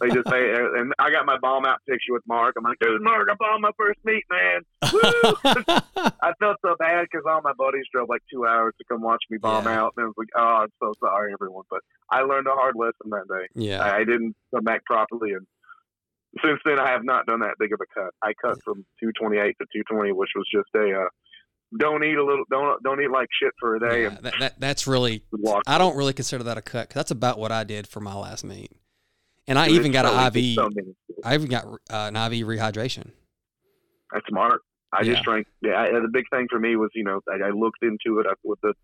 They just say, and I got my bomb out picture with Mark. I'm like, dude, Mark, I bombed my first meet, man. Woo! I felt so bad because all my buddies drove like two hours to come watch me bomb Yeah. out, and I was like, oh, I'm so sorry, everyone. But I learned a hard lesson that day. yeah. I, I didn't come back properly, and since then I have not done that big of a cut. I cut from 228 to 220, which was just a uh, don't eat a little, don't don't eat like shit for a day, Yeah, that, that that's really. I don't really consider that a cut 'cause that's about what I did for my last meet, and I even got an IV. I even got uh, an IV rehydration. That's smart. I Yeah. just drank. Yeah, I, the big thing for me was, you know, I, I looked into it. I, with the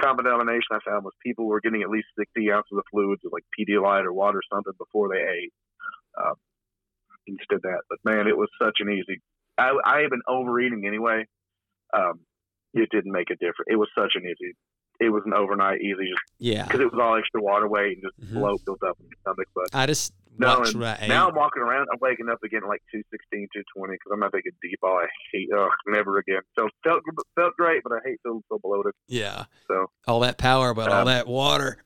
common denomination I found was people were getting at least 60 ounces of fluids, like Pedialyte or water or something, before they ate. Um, instead of that, but man, it was such an easy. I, I have been overeating anyway. Um, it didn't make a difference. It was such an easy. It was an overnight easy, just Yeah, because it was all extra water weight and just Mhm. bloat built up in your stomach. But I just No, and what I ate. now I'm walking around. I'm waking up again at like 216, 220 because I'm not taking deep ball. I hate. Ugh, never again. So felt felt great, but I hate feeling so bloated. yeah, So all that power, but all Um, that water.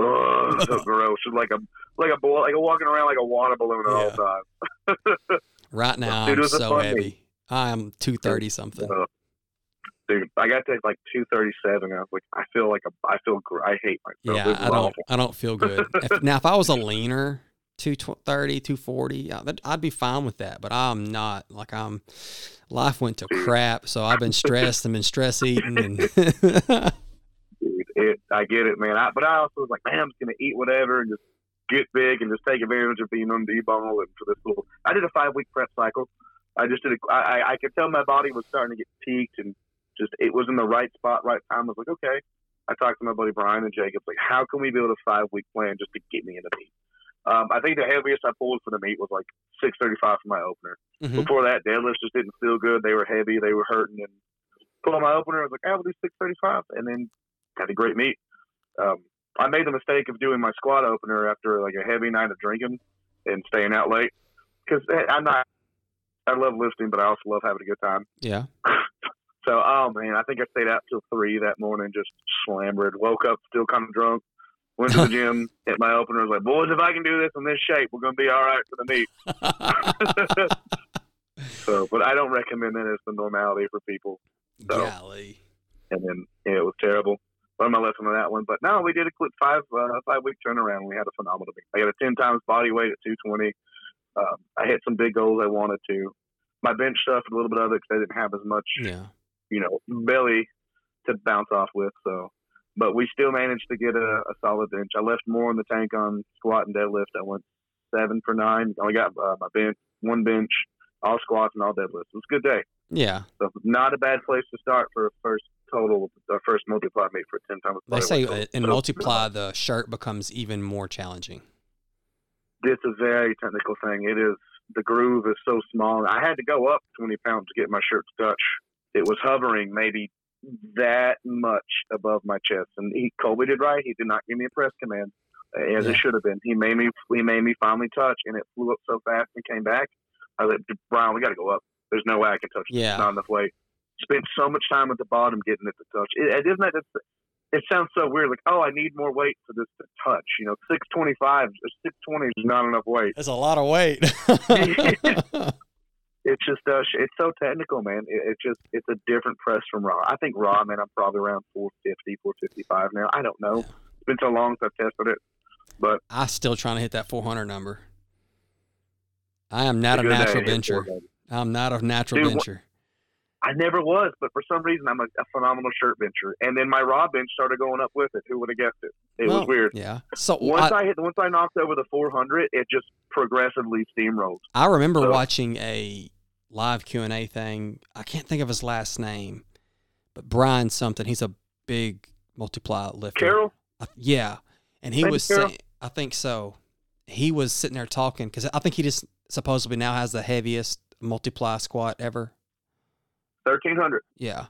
ugh, so gross. It's like a like a ball, like a walking around like a water balloon all the time. Right now, Dude, I'm so heavy. I'm two thirty something. Uh, Dude, I got to like 237. I was like, I feel like a, I feel, gr- I hate myself. Yeah, I don't. awful. I don't feel good. if, now, if I was a leaner, 230, 240, I'd be fine with that. But I'm not. Like I'm. Life went to crap, so I've been stressed and been stress eating, and Dude, it, I get it, man. I, but I also was like, man, I'm just gonna eat whatever and just get big and just take advantage of being on debone and for this little. I did a five week prep cycle. I just did. A, I, I- I could tell my body was starting to get peaked and just it was in the right spot, right time. I was like, okay. I talked to my buddy Brian and Jacobs, like, how can we build a five week plan just to get me in the meet? Um, I think the heaviest I pulled for the meet was like 635 for my opener. Mhm. Before that, deadlifts just didn't feel good. They were heavy. They were hurting. And pull my opener, I was like, I will do 635. And then had a great meet. Um, I made the mistake of doing my squat opener after like a heavy night of drinking and staying out late because I'm not. I love lifting, but I also love having a good time. yeah, So, oh man, I think I stayed out till three that morning, just slammered. Woke up still kind of drunk. Went to the gym, hit my opener. Was like, boys, if I can do this in this shape, we're gonna be all right for the meet. So, but I don't recommend that as the normality for people. So- golly, and then yeah, it was terrible. Learned my lesson on that one. But no, we did a quick five uh, five week turnaround. and We had a phenomenal meet. I got a ten times body weight at two twenty. Um, I hit some big goals I wanted to. My bench stuff a little bit of it because I didn't have as much yeah, you know belly to bounce off with. So, but we still managed to get a, a solid bench. I left more in the tank on squat and deadlift. I went seven for nine. I only got uh, my bench one bench, all squats and all deadlifts. It was a good day. yeah. So not a bad place to start for a first total, our first multi ply meet for ten times. They say uh, in So, multi ply, the shirt becomes even more challenging. It's a very technical thing. It is the groove is so small. I had to go up twenty pounds to get my shirt to touch. It was hovering maybe that much above my chest, and he Colby did right. He did not give me a press command uh, as Yeah. it should have been. He made me he made me finally touch, and it flew up so fast and came back. I like, Brian, we got to go up. There's no way I can touch. Yeah. not enough weight. Spent so much time at the bottom getting it to touch. It, it isn't that just, it sounds so weird. Like, oh, I need more weight for this to touch. You know, six twenty five, six twenty is not enough weight. That's a lot of weight. It's just uh, it's so technical, man. It, it's just it's a different press from raw. I think raw, man. I'm probably around 450, 455 now. I don't know. It's been so long since I've tested it, but I'm still trying to hit that 400 number. I am not a natural bencher. I'm not a natural Dude, I never was, but for some reason I'm a, a phenomenal shirt bencher. And then my raw bench started going up with it. Who would have guessed it? It Well, was weird. Yeah. So Once I, I, hit, once I knocked over the 400, it just progressively steamrolled. I remember so- watching a live Q and A thing. I can't think of his last name, but Brian something. He's a big multi ply lifter. Carroll, I- yeah, and he Maybe was Carroll? I think so. He was sitting there talking because I think he just supposedly now has the heaviest multi ply squat ever. 1300. Yeah,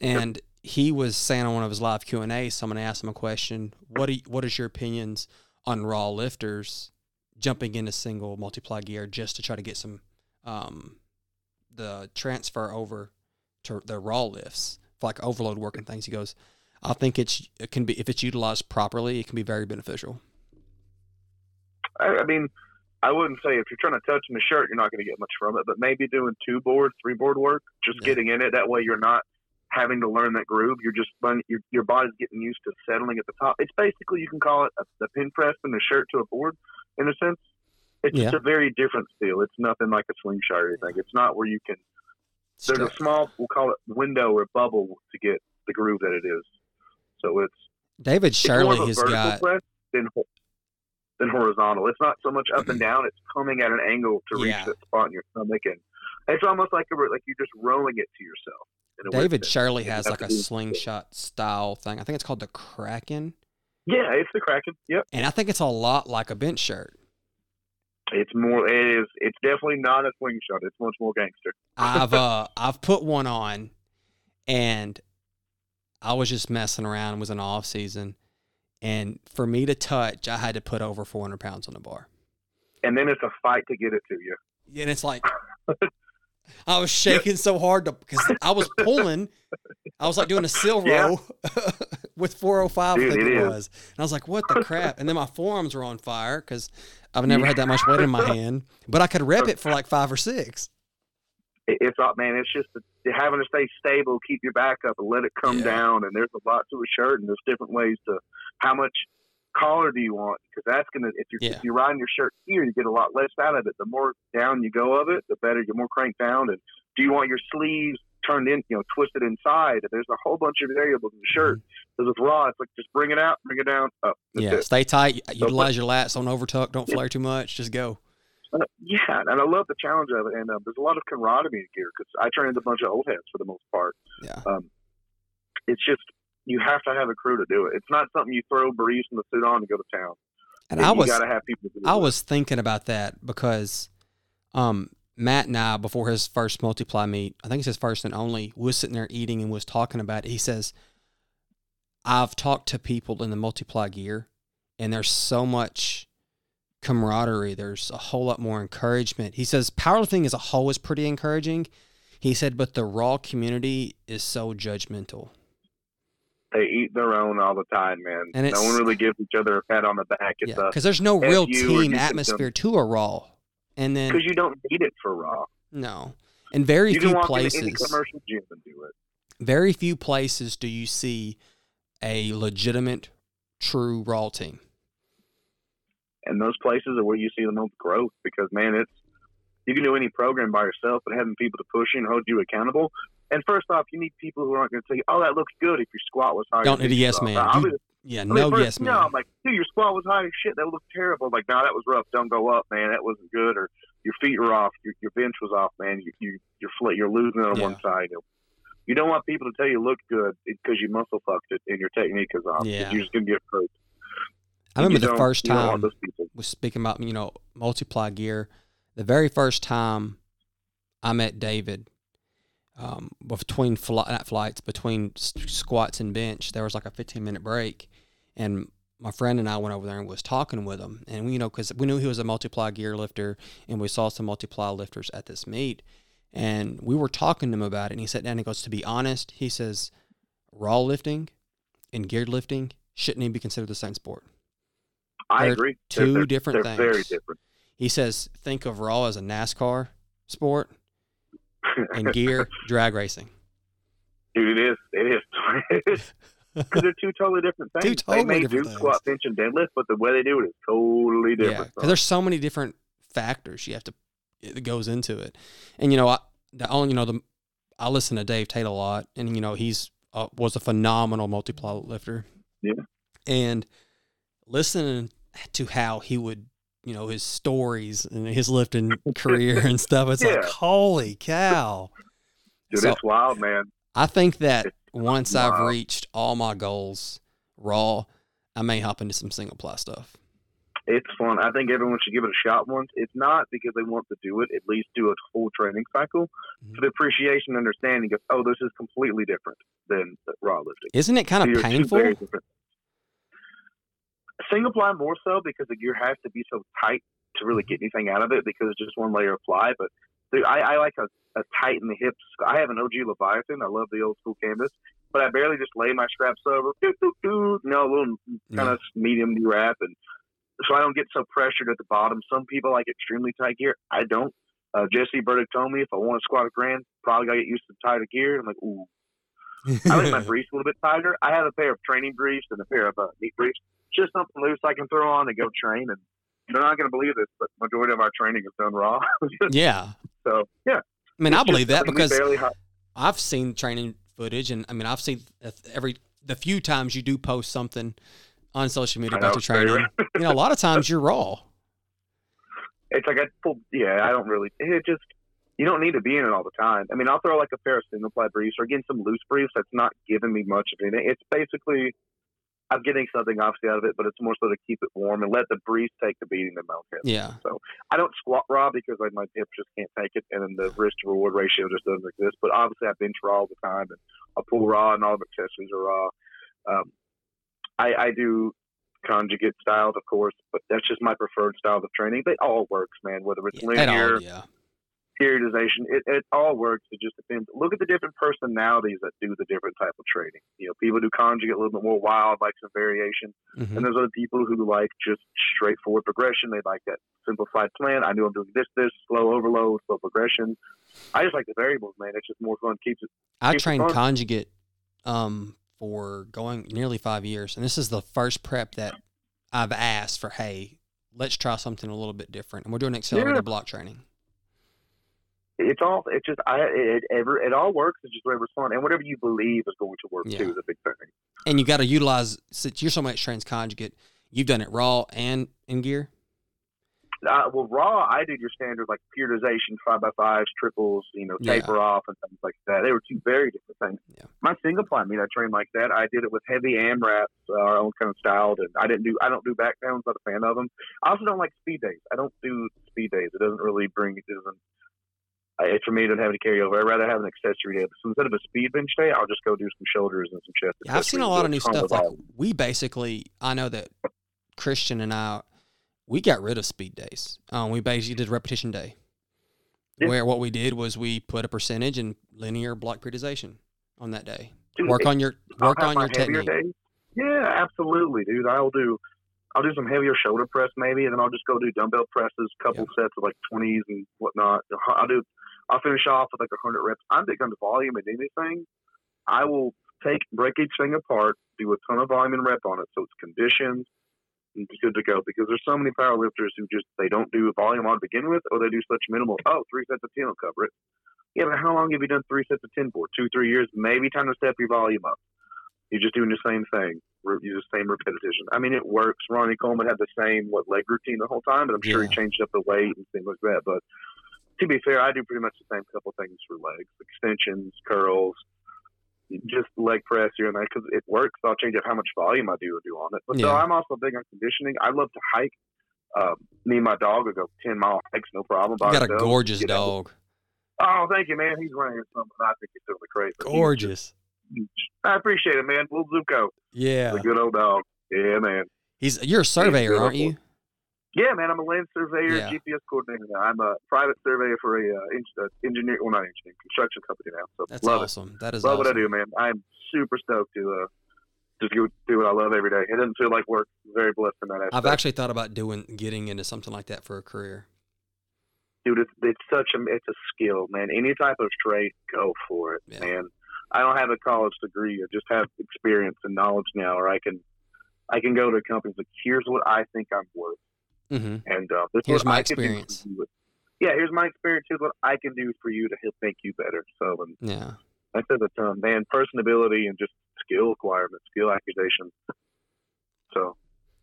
and he was saying on one of his live Q and A, someone asked him a question. What do you, what is your opinions on raw lifters jumping into single multi ply gear just to try to get some um, the transfer over to the raw lifts for like overload work and things? He goes, I think it's it can be if it's utilized properly, it can be very beneficial. I, I mean, I wouldn't say if you're trying to touch in the shirt, you're not going to get much from it. But maybe doing two board, three board work, just Yeah. getting in it. That way, you're not having to learn that groove. You're just your your body's getting used to settling at the top. It's basically you can call it a, the pin press from the shirt to a board in a sense. It's just Yeah. a very different feel. It's nothing like a slingshot or anything. It's not where you can. There's a small, we'll call it window or bubble to get the groove that it is. So it's David Shirley has got press than than horizontal. It's not so much up and down; it's coming at an angle to reach Yeah. that spot in your stomach, and it's almost like a, like you're just rolling it to yourself. David. Shirley has like a slingshot style thing. I think it's called the Kraken, Yeah, it's the Kraken. Yep, and I think it's a lot like a bench shirt. It's more. It is. It's definitely not a slingshot. It's much more gangster. I've uh I've put one on, and I was just messing around. It was an off season, and for me to touch, I had to put over 400 pounds on the bar. And then it's a fight to get it to you. And it's like I was shaking so hard because I was pulling. I was like doing a seal Yeah. row with 405, Dude, I think it it, was. And I was like, what the crap? And then my forearms were on fire because I've never had that much weight in my hand, but I could rep it for like five or six. It's up, man. It's just having to stay stable, keep your back up, and let it come Yeah. down. And there's a lot to a shirt, and there's different ways to how much collar do you want? Because that's gonna if you Yeah. if you're riding your shirt here, you get a lot less out of it. The more down you go of it, the better. You're more cranked down. And do you want your sleeves turned in, you know, twisted inside? There's a whole bunch of variables in the shirt. Because with raw, it's like just bring it out, bring it down, up. That's Mm-hmm. yeah, it. stay tight. Utilize your lats. Don't overtuck. Don't flare too much. Just go. Uh, yeah, and I love the challenge of it. And uh, there's a lot of camaraderie in gear because I trained a bunch of old heads for the most part. Yeah. Um, it's just you have to have a crew to do it. It's not something you throw Breeze in the suit on and go to town. And I you was got to have people. To do I was thinking about that because um, Matt and I, before his first multi ply meet, I think it's his first and only, was sitting there eating and was talking about it. He says, I've talked to people in the multi ply gear, and there's so much camaraderie. There's a whole lot more encouragement. He says, powerlifting as a whole is pretty encouraging. He said, but the raw community is so judgmental. They eat their own all the time, man. And no one really gives each other a pat on the back. It's Yeah, because there's no real team atmosphere to a raw. And then, because you don't need it for raw. no. And very You few places. commercial gym and do it. very few places do you see a legitimate, true raw team. and those places are where you see the most growth because man it's you can do any program by yourself but having people to push you and hold you accountable and first off you need people who aren't going to tell you oh that looks good if your squat was higher Don't than need a yes man. You- yeah, I mean, no first, yes man. no I'm like dude your squat was high as shit. That looked terrible. Like no that was rough. Don't go up man. That wasn't good. Or your feet were off. Your, your bench was off man. You, you you're flat you're losing it on one side. You don't want people to tell you look good because you muscle fucked it and your technique is off. Yeah. you're just going to get hurt. I remember the first you don't want time was speaking about you know multi ply gear. The very first time I met David, um, between fli- not flights between s- squats and bench, there was like a 15 minute break, and my friend and I went over there and was talking with him, and we you know because we knew he was a multi ply gear lifter, and we saw some multi ply lifters at this meet, and we were talking to him about it, and he sat down and he goes, to be honest, he says, raw lifting and geared lifting shouldn't even be considered the same sport. I agree. two they're, different they're very different. He says, think of raw as a NASCAR sport and gear drag racing. Dude, it is. It is. Because they're two totally different things. Two totally they may different do things. squat, bench, and deadlift, but the way they do it is totally Yeah, different. because there's so many different factors you have to it goes into it, and you know, I the only you know the I listen to Dave Tate a lot, and you know he's uh, was a phenomenal multi ply lifter. Yeah. and listening to how he would you know his stories and his lifting career and stuff, it's like holy cow. Dude, so- it's wild, man. I think that Once I've reached all my goals raw, I may hop into some single ply stuff. It's fun. I think everyone should give it a shot once. It's not because they want to do it. At least do a full training cycle Mhm. for the appreciation and understanding of, oh, this is completely different than raw lifting. Isn't it kind of you're painful? Single ply more so because the gear has to be so tight to really get anything out of it because it's just one layer of ply. But I, I like a, a tight in the hips. I have an OG Leviathan. I love the old school canvas, but I barely just lay my straps over. Doo, doo, doo, you know, a little kind Yeah. of medium wrap and so I don't get so pressured at the bottom. Some people like extremely tight gear. I don't. Uh, Jesse Burdick told me if I want to squat a grand, probably gotta get used to tighter gear. I'm like, ooh. I like my briefs a little bit tighter. I have a pair of training briefs and a pair of uh, knee briefs, just something loose I can throw on and go train. And they're not going to believe this, but majority of our training is done raw. yeah. So yeah. I mean, It's I believe that because. I've seen training footage, and I mean, I've seen every the few times you do post something on social media about your training. you know, a lot of times you're raw. it's like I pull. Yeah, I don't really. It just you don't need to be in it all the time. I mean, I'll throw like a pair of single ply briefs or again some loose briefs. That's not giving me much of anything. It's basically I'm getting something obviously out of it, but it's more so to keep it warm and let the breeze take the beating the mount hit. Yeah. So I don't squat raw because like my hips just can't take it, and then the risk to reward ratio just doesn't exist. But obviously, I bench raw all the time, and I pull raw, and all the accessories are raw. Um, I, I do conjugate styles, of course, but that's just my preferred style of training. They all works, man. Whether it's Yeah, linear, all, yeah. Periodization, it, it all works. It just depends. Look at the different personalities that do the different type of training. You know, people do conjugate a little bit more wild, like some variation. Mhm. And there's other people who like just straightforward progression. They like that simplified plan. I knew I'm doing this, this, slow overload, slow progression. I just like the variables, man. It's just more fun. Keeps it. I keeps it trained fun. conjugate um, for going nearly five years, and this is the first prep that I've asked for. Hey, let's try something a little bit different, and we're doing accelerated Yeah. block training. It's all. It's just. I. It. Ever. It all works. It's just whatever's fun and whatever you believe is going to work Yeah. too is a big thing. And you got to utilize since you're so much transconjugate. You've done it raw and in gear. Uh, well, raw, I did your standard like periodization, five by fives, triples, you know, Yeah. taper off and things like that. They were two very different things. Yeah. My single ply meet, I trained like that. I did it with heavy AMRAPs, uh, our own kind of styled, and I didn't do, I don't do back downs. Not a fan of them. I also don't like speed days. I don't do speed days. It doesn't really bring, it doesn't. I- for me, it doesn't have any carryover. I'd rather have an accessory day. So instead of a speed bench day, I'll just go do some shoulders and some chest. Yeah, I've seen a lot of new stuff. Like we basically, I know that Christian and I, we got rid of speed days. Um, we basically did repetition day, Yeah. where what we did was we put a percentage in linear block periodization on that day. Dude, Work on your work on your technique. days. Yeah, absolutely, dude. I'll do I'll do some heavier shoulder press maybe, and then I'll just go do dumbbell presses, couple sets of like twenties and whatnot. I'll do I'll finish off with like a hundred reps. I'm big on the volume and anything. I will take break each thing apart, do a ton of volume and rep on it, so it's conditioned and good to go. Because there's so many powerlifters who just they don't do volume on to begin with, or they do such minimal. Oh, three sets of ten will cover it. Yeah, but how long have you done three sets of ten for? Two, three years? Maybe time to step your volume up. You're just doing the same thing. You the same repetition. I mean, it works. Ronnie Coleman had the same what leg routine the whole time, but I'm sure Yeah. he changed up the weight and things like that. But to be fair, I do pretty much the same couple things for legs: extensions, curls, just leg press here and there because it works. I'll change up how much volume I do do on it. But so I'm also big on conditioning. I love to hike. Um, me and my dog will go ten mile hikes, no problem. by You got a gorgeous Get out. dog. Oh, thank you, man. He's running something. I think he's doing the crate. Gorgeous. I appreciate it, man. Little Zuko, Yeah. a good old dog. Yeah, man. He's you're a surveyor, aren't you? Yeah, man. I'm a land surveyor, Yeah. GPS coordinator now. I'm a private surveyor for a uh, uh, engineer, well, not engineering, construction company now. So That's love awesome. That it. is Love awesome. what I do, man. I'm super stoked to uh, just go do what I love every day. It doesn't feel like work. Very blessed in that aspect. I've actually thought about doing getting into something like that for a career. dude, it's, it's such a it's a skill, man. Any type of trade, go for it, Yeah. man. I don't have a college degree, I just have experience and knowledge now, or I can I can go to companies like, here's what I think I'm worth, hmm and uh, this is Here's my I can do for experience. Yeah, here's my experience. Here's what I can do for you to help make you better. So, and Yeah. that says a ton, man. Personability and just skill acquirement, skill accusation. So,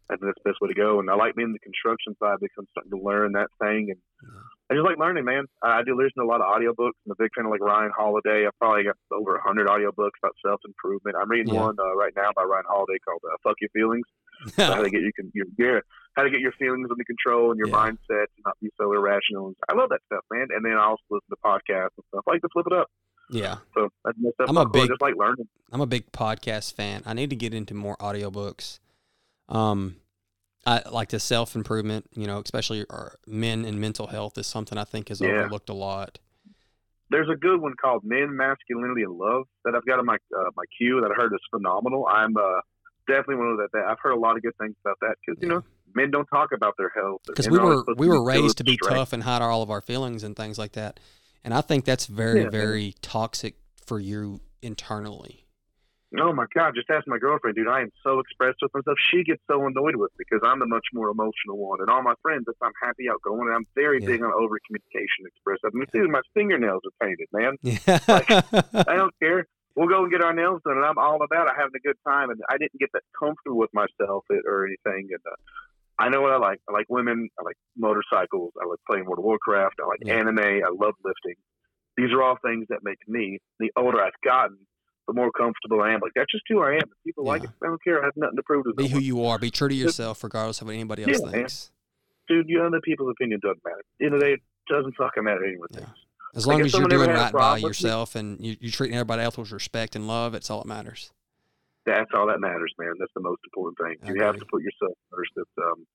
I think that's the best way to go. And I like being in the construction side because I'm starting to learn that thing. And Yeah. I just like learning, man. I, I do listen to a lot of audiobooks. I'm a big fan of like Ryan Holiday. I've probably got over 100 audiobooks about self improvement. I'm reading Yeah. one uh, right now by Ryan Holiday called uh, Fuck Your Feelings. How to get you can your, your how to get your feelings under control and your Yeah. mindset and not be so irrational. I love that stuff, man. And then I also listen to podcasts and stuff. I like to flip it up. yeah. So that's my stuff. I'm a I big- just like learning. I'm a big podcast fan. I need to get into more audiobooks. Um, I like the self improvement. You know, especially our men and mental health is something I think is Yeah. overlooked a lot. There's a good one called Men, Masculinity, and Love that I've got on my uh, my queue that I heard is phenomenal. I'm uh, definitely one of that. that- I've heard a lot of good things about that because you Yeah. know Men don't talk about their health because we were we were raised to be strength. tough and hide all of our feelings and things like that. And I think that's very yeah, very toxic for you internally. Oh my God! Just ask my girlfriend, dude. I am so expressed with myself. She gets so annoyed with me because I'm the much more emotional one, and all my friends, if I'm happy, outgoing, and I'm very yeah. big on over communication, expressive. I mean, dude, my fingernails are painted, man. Yeah. like, I don't care. We'll go and get our nails done, and I'm all about it, having a good time. And I didn't get that comfortable with myself or anything. And uh, I know what I like. I like women. I like motorcycles. I like playing World of Warcraft. I like yeah. anime. I love lifting. These are all things that make me. The older I've gotten, the more comfortable I am. Like that's just who I am. If people yeah. like it, I don't care. I have nothing to prove to them. Be who you are. Be true to yourself, regardless of what anybody else yeah, thinks. Man. Dude, you know, the people's opinion doesn't matter. You know end of the day, it doesn't fucking matter anyone yeah. thinks. As long as you're doing right by yourself and you, you're treating everybody else with respect and love, it's all that matters. That's all that matters, man. That's the most important thing. I you have to put yourself first. It's, um,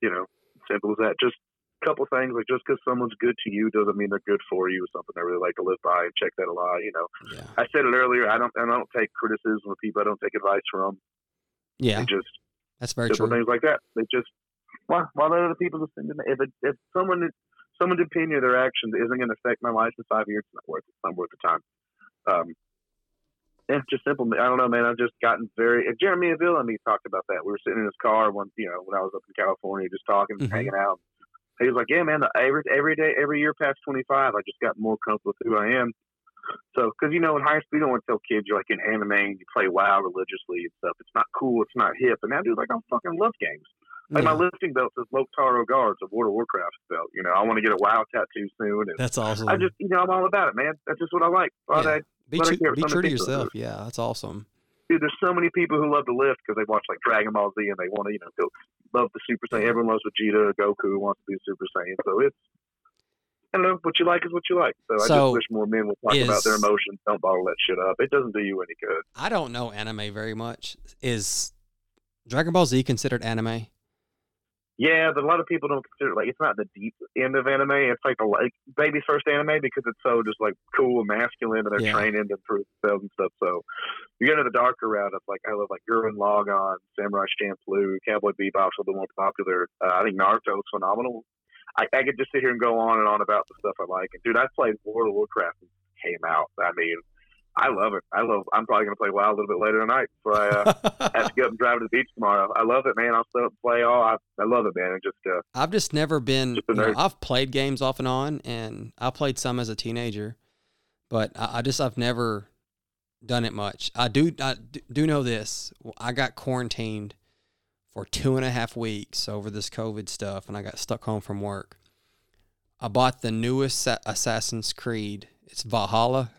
you know, simple as that. Just a couple things like just because someone's good to you doesn't mean they're good for you. Something I really like to live by and check that a lot. You know, yeah. I said it earlier. I don't I don't take criticism of people. I don't take advice from. Yeah, they just that's very simple true. Things like that. They just why why let other people just if it, if someone someone's opinion of their actions isn't going to affect my life in five years, it's not worth it. It's not worth the time. Um, yeah, just simple. I don't know, man. I've just gotten very. Jeremy Avila and me talked about that. We were sitting in his car one, you know, when I was up in California, just talking, mm-hmm. hanging out he was like, "Yeah, man, every every day, every year past 25, I just got more comfortable with who I am." So, because you know, in high school, you don't want to tell kids you're like in anime and you play WoW religiously and stuff. It's not cool. It's not hip. And now, dude, like, I fucking love games. Like yeah. my lifting belt says Loktar Guards, a World of Warcraft belt. You know, I want to get a WoW tattoo soon. That's awesome. I just, you know, I'm all about it, man. That's just what I like. yeah. I, be, true, be true to yourself. Yeah, that's awesome dude, there's so many people who love to lift because they watch like Dragon Ball Z and they want to, you know, go love the Super Saiyan. Everyone loves Vegeta, Goku wants to be Super Saiyan. So it's, I don't know, what you like is what you like. So, so I just wish more men would talk is, about their emotions. Don't bottle that shit up. It doesn't do you any good. I don't know anime very much. Is Dragon Ball Z considered anime? Yeah, but a lot of people don't consider it like it's not the deep end of anime. It's like a like baby's first anime because it's so just like cool and masculine and they're yeah. training to improve themselves and stuff. So you get into the darker route of like I love like Gurren Lagann, Samurai Champloo, Cowboy Bebop's a little more popular. Uh, I think Naruto's phenomenal. I, I could just sit here and go on and on about the stuff I like. And dude, I played World of Warcraft when it came out. I mean, I love it. I love. I'm probably going to play WoW a little bit later tonight before I uh, have to get up and drive to the beach tomorrow. I love it, man. I'll still play all. I, I love it, man. And just uh, I've just never been. Just know, I've played games off and on, and I played some as a teenager, but I, I just I've never done it much. I do I do know this. I got quarantined for two and a half weeks over this COVID stuff, and I got stuck home from work. I bought the newest Assassin's Creed. It's Valhalla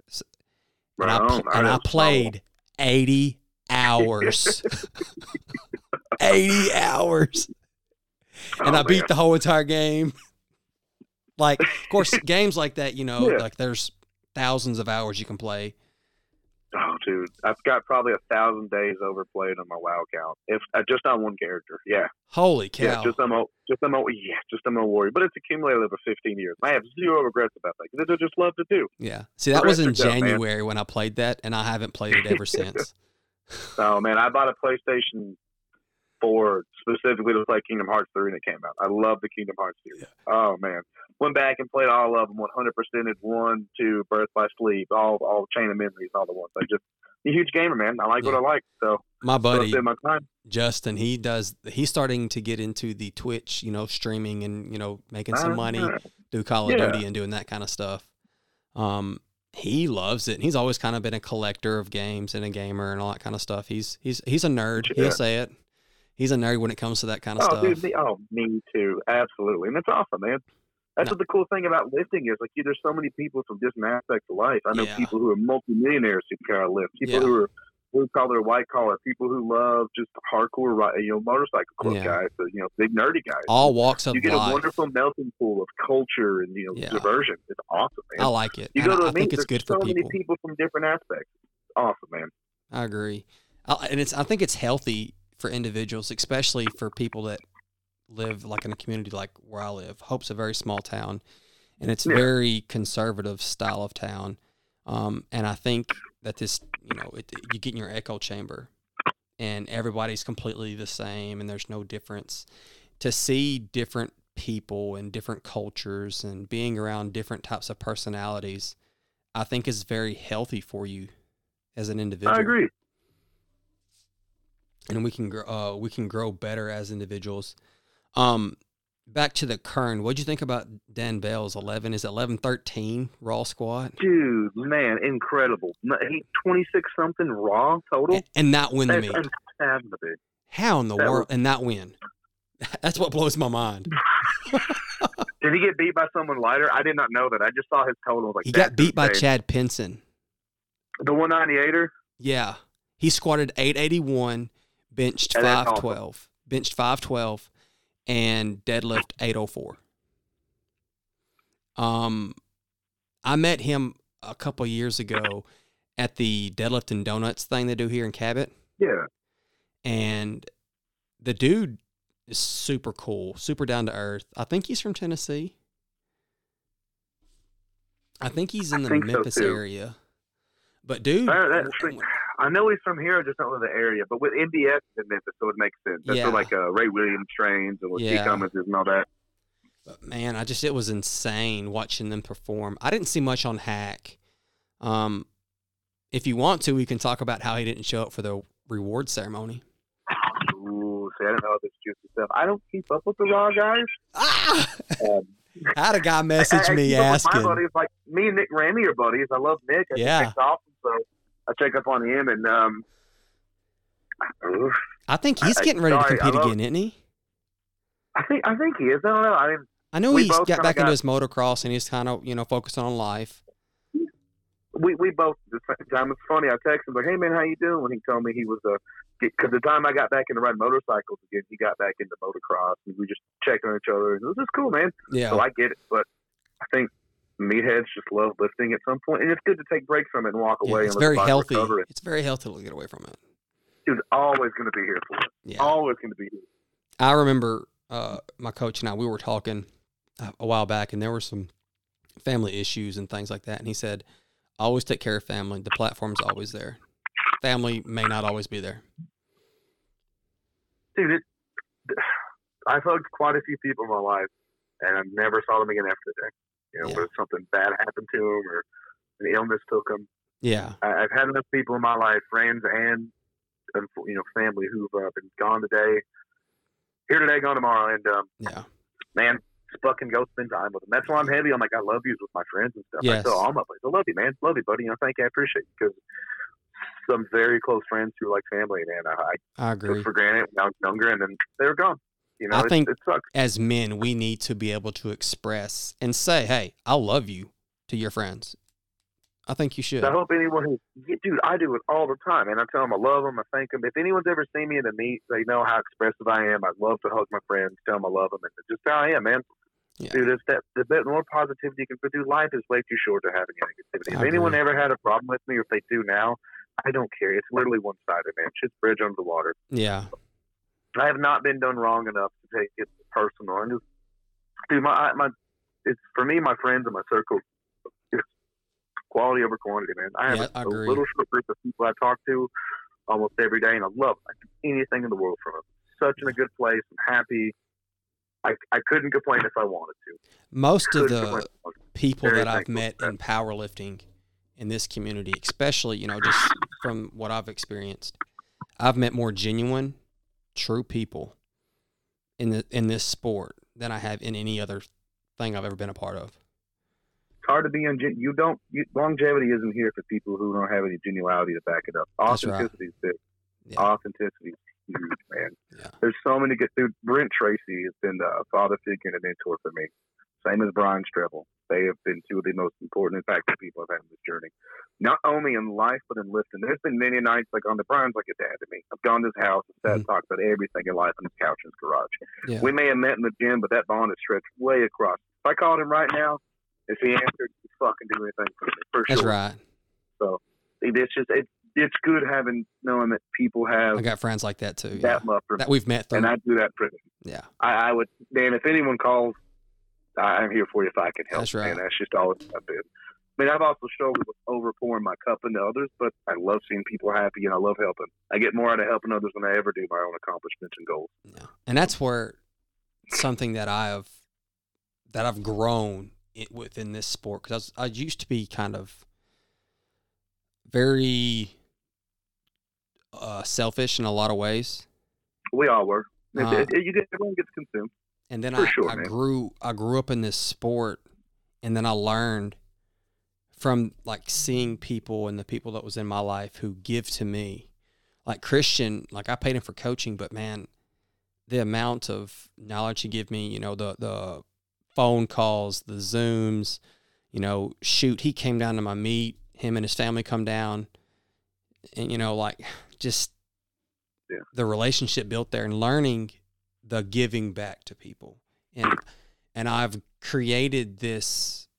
and I, and I played 80 hours. 80 hours. Oh, and oh, I beat man. the whole entire game. Like, of course, games like that, you know, yeah. like there's thousands of hours you can play. Oh, dude, I've got probably a thousand days overplayed on my WoW account. If uh, just on one character, yeah. Holy cow! Yeah, just I'm a, just I'm a, yeah, just I'm a warrior. But it's accumulated over 15 years. I have zero regrets about that because I just love to do. Yeah. See, that was in January when I played that, and I haven't played it ever since. oh man, I bought a PlayStation 4 specifically to play Kingdom Hearts 3 and it came out. I love the Kingdom Hearts series. Yeah. Oh man, went back and played all of them 100 percented one, two, Birth by Sleep, all all Chain of Memories, all the ones. I just a huge gamer, man. I like yeah. what I like. So my buddy my Justin, he does. He's starting to get into the Twitch, you know, streaming and you know making some money, uh, do Call of yeah. Duty and doing that kind of stuff. Um, he loves it. He's always kind of been a collector of games and a gamer and all that kind of stuff. He's he's he's a nerd. Yeah. He'll say it. He's a nerd when it comes to that kind of oh, stuff. Dude, me, oh, me too. Absolutely, and it's awesome, man. That's no. what the cool thing about lifting is. Like, there's so many people from different aspects of life. I know yeah. people who are multimillionaires who can lift. People yeah. who are blue collar, white collar. People who love just hardcore, you know, motorcycle club yeah. guys. So, you know, big nerdy guys. All walks of life. You get life. a wonderful melting pool of culture and you know diversion. It's awesome, man. I like it. You and go to I, a meet, think it's good so for people. many people from different aspects. It's awesome, man. I agree, I, and it's. I think it's healthy for individuals, especially for people that live like in a community like where I live. Hope's a very small town and it's yeah. very conservative style of town. Um, and I think that this, you know, it, you get in your echo chamber, and everybody's completely the same and there's no difference. To see different people and different cultures and being around different types of personalities, I think is very healthy for you as an individual. I agree. And we can grow, uh, we can grow better as individuals. Um, back to the Kern. What'd you think about Dan Bell's eleven? Is eleven thirteen raw squat? Dude, man, incredible. He twenty six something raw total. And, and not win the meet. unfathomable. How in the that world and not win? That's what blows my mind. Did he get beat by someone lighter? I did not know that. I just saw his total. Was Like He got beat by insane. Chad Penson. The one ninety eighter. Yeah. He squatted 881, benched And that's 512, benched 512, and deadlift 804. Um, I met him a couple years ago at the deadlift and donuts thing they do here in Cabot, Yeah. and the dude is super cool, super down to earth. I think he's from Tennessee. I think he's in the think so, Memphis area. But dude, Uh, that's w- like- I know he's from here. I just don't know the area. But with MBS in Memphis, so it makes sense. That's Yeah. like uh, Ray Williams trains and with Yeah. T. Cummins and all that. But man, I just it was insane watching them perform. I didn't see much on Haack. Um, if you want to, we can talk about how he didn't show up for the reward ceremony. Ooh, see, I don't know this juicy stuff. I don't keep up with the raw guys. Ah! Um, I had a guy message I me keep up with My asking. buddies, like me and Nick Ramey are buddies. I love Nick. I Yeah. think Nick's awesome. So I check up on him, and um, I think he's getting ready sorry, to compete love- again, isn't he? I think I think he is. I don't know. I mean, I know he's got back into his motocross and he's kind of you know focusing on life. we we both at the same time. It's funny. I texted him like, "Hey man, how you doing?" When he told me he was a because the time I got back into riding motorcycles again, he got back into motocross, and we just checked on each other. And it was just cool, man. Yeah, So I get it, but I think meatheads just love lifting at some point, and it's good to take breaks from it and walk Yeah, away. it's very healthy. It's very healthy to get away from it. Dude's always going to be here for it. Yeah. Always going to be here. I remember uh, my coach and I, we were talking uh, a while back, and there were some family issues and things like that. And he said, always take care of family. The platform's always there. Family may not always be there. Dude, it, I've hugged quite a few people in my life, and I never saw them again after the day. You know, Yeah. something bad happened to him or an illness took him. Yeah. I, I've had enough people in my life, friends and you know family, who've uh, been gone today, here today, gone tomorrow, and um, Yeah. man, fucking go spend time with them. That's why I'm heavy. I'm like, I love you with my friends and stuff. Yes. I tell all my buddies, I love you, man. Love you, buddy. You know, thank you. I appreciate you because some very close friends who are like family, man. I, I I took agree. for granted when I was younger, and then they were gone. You know, I think- it sucks. As men, we need to be able to express and say, hey, I love you to your friends. I think you should. I hope anyone who, dude, I do it all the time, and I tell them I love them, I thank them. If anyone's ever seen me in a meet, they know how expressive I am. I love to hug my friends, tell them I love them, and just how I am, man. Yeah. Dude, it's that the bit more positivity you can put. Dude, life is way too short to have any negativity. If anyone ever had a problem with me, or if they do now, I don't care. It's literally one sided, man. Shit's bridge under the water. Yeah. I have not been done wrong enough to take it personal. And just, dude, my my, it's for me, my friends and my circle. It's quality over quantity, man. I have Yeah, a, I a little short group of people I talk to almost every day, and I love. I anything in the world from them. Such in a good place. I'm happy. I, I couldn't complain if I wanted to. Most of the complain if I wanted to. people Very that I've met in powerlifting in this community, especially, you know, just from what I've experienced, I've met more genuine, true people in the in this sport than I have in any other thing I've ever been a part of. It's hard to be on. You don't. You, longevity isn't here for people who don't have any genuality to back it up. Authenticity is big. Yeah. Authenticity is huge, man. Yeah. There's so many good. Dude, Brent Tracy has been a father figure and a mentor for me. Same as Brian Strevel. They have been two of the most important, impactful people I've had in this journey. Not only in life, but in lifting. There's been many nights like on the Brian's like a dad to me. I've gone to his house and sat and mm-hmm. talked about everything in life on his couch in his garage. Yeah. We may have met in the gym, but that bond is stretched way across. If I called him right now, if he answered, he'd fucking do anything for me, for That's sure. right. So it's just it's it's good having knowing that people have I got friends like that too. Yeah. that love for That we've met through. and I do that for them. yeah. I, I would, man. If anyone calls, I'm here for you if I can help. That's right. And that's just all it's I've been. I mean, I've also struggled with over pouring my cup into others, but I love seeing people happy and I love helping. I get more out of helping others than I ever do my own accomplishments and goals. Yeah. And that's where something that I have that I've grown within this sport because I, I used to be kind of very uh, selfish in a lot of ways. We all were. It- Uh, it- it- you get everyone gets consumed. And then I, sure, I grew I grew up in this sport and then I learned from like seeing people and the people that was in my life who give to me like Christian like I paid him for coaching but man the amount of knowledge he give me you know the the phone calls the zooms you know shoot he came down to my meet him and his family come down and you know like just Yeah. the relationship built there and learning the giving back to people and and I've created this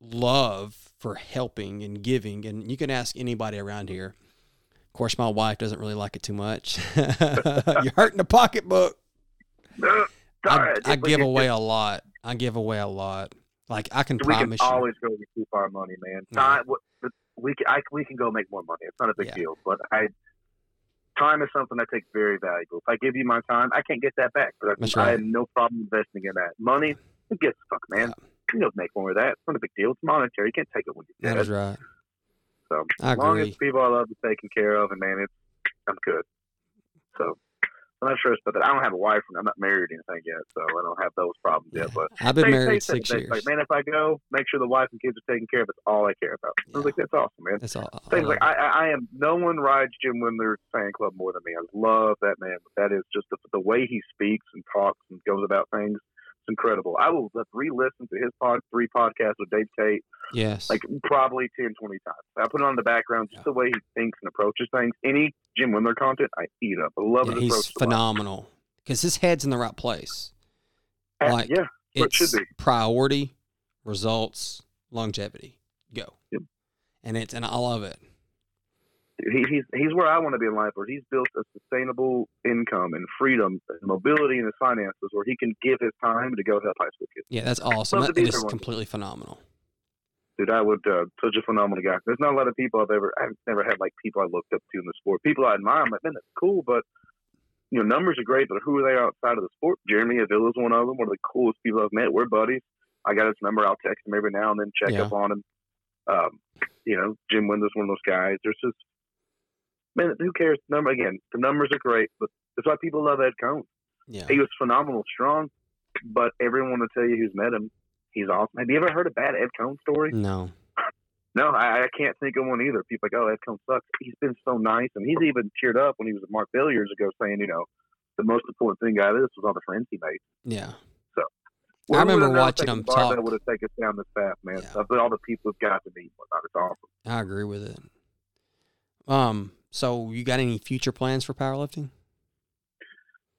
love for helping and giving and you can ask anybody around here of course my wife doesn't really like it too much you're hurting the pocketbook I. I give away a lot I give away a lot like I can We can promise you always go keep our money, man. Yeah. The- we can, I, we can go make more money. It's not a big Yeah. deal. But I, time is something I take very valuable. If I give you my time, I can't get that back. But I, That's I have no problem investing in that. Money, who gives a fuck, man? You can go make more of that. It's not a big deal. It's monetary. You can't take it when you're dead. is right So I as long as people I love are taken care of, and man, it's I'm good. So I'm not stressed about that. I don't have a wife, and I'm not married or anything yet, so I don't have those problems Yeah. yet. But I've been they- married they six that, years Like, man, if I go, make sure the wife and kids are taken care of. It's all I care about. I was like, that's awesome, man. that's all, Things I- like I, I, I am. No one rides Jim Wendler's fan club more than me. I love that man. But that is just the, the way he speaks and talks and goes about things. Incredible. I will re-listen to his pod, three podcasts with Dave Tate yes like probably 10, 20 times. I put it on the background, just Yeah. the way he thinks and approaches things. Any Jim Wendler content, I eat up. I love yeah, his he's phenomenal because his head's in the right place like, yeah, it should be. priority results longevity go Yep. and it's and I love it he, he's he's where I want to be in life, where he's built a sustainable income and freedom and mobility in his finances, where he can give his time to go help high school kids. yeah that's awesome that, is completely phenomenal Dude, I would uh, such a phenomenal guy. There's not a lot of people I've ever I've never had like people I looked up to in the sport. People I admire. I'm like, man, that's cool, but you know, numbers are great, but who are they outside of the sport? Jeremy Avila is one of them. One of the coolest people I've met. We're buddies. I got his number. I'll text him every now and then, check Yeah. up on him. Um, you know, Jim Wendler's one of those guys. There's just man, who cares? Number again, the numbers are great, but that's why people love Ed Coan. yeah He was phenomenal, strong, but everyone will tell you who's met him, he's awesome. Have you ever heard a bad Ed Coan story? no No, I, I can't think of one either. People like, oh, Ed Coan sucks. He's been so nice, and he's even cheered up when he was at Mark Bell years ago, saying, you know, the most important thing out of this was all the friends he made. yeah Well, I remember watching him talk. talk. Would have taken us down this path, man. Yeah. Of all the people we've got to meet, it's awesome. I agree with it um so you got any future plans for powerlifting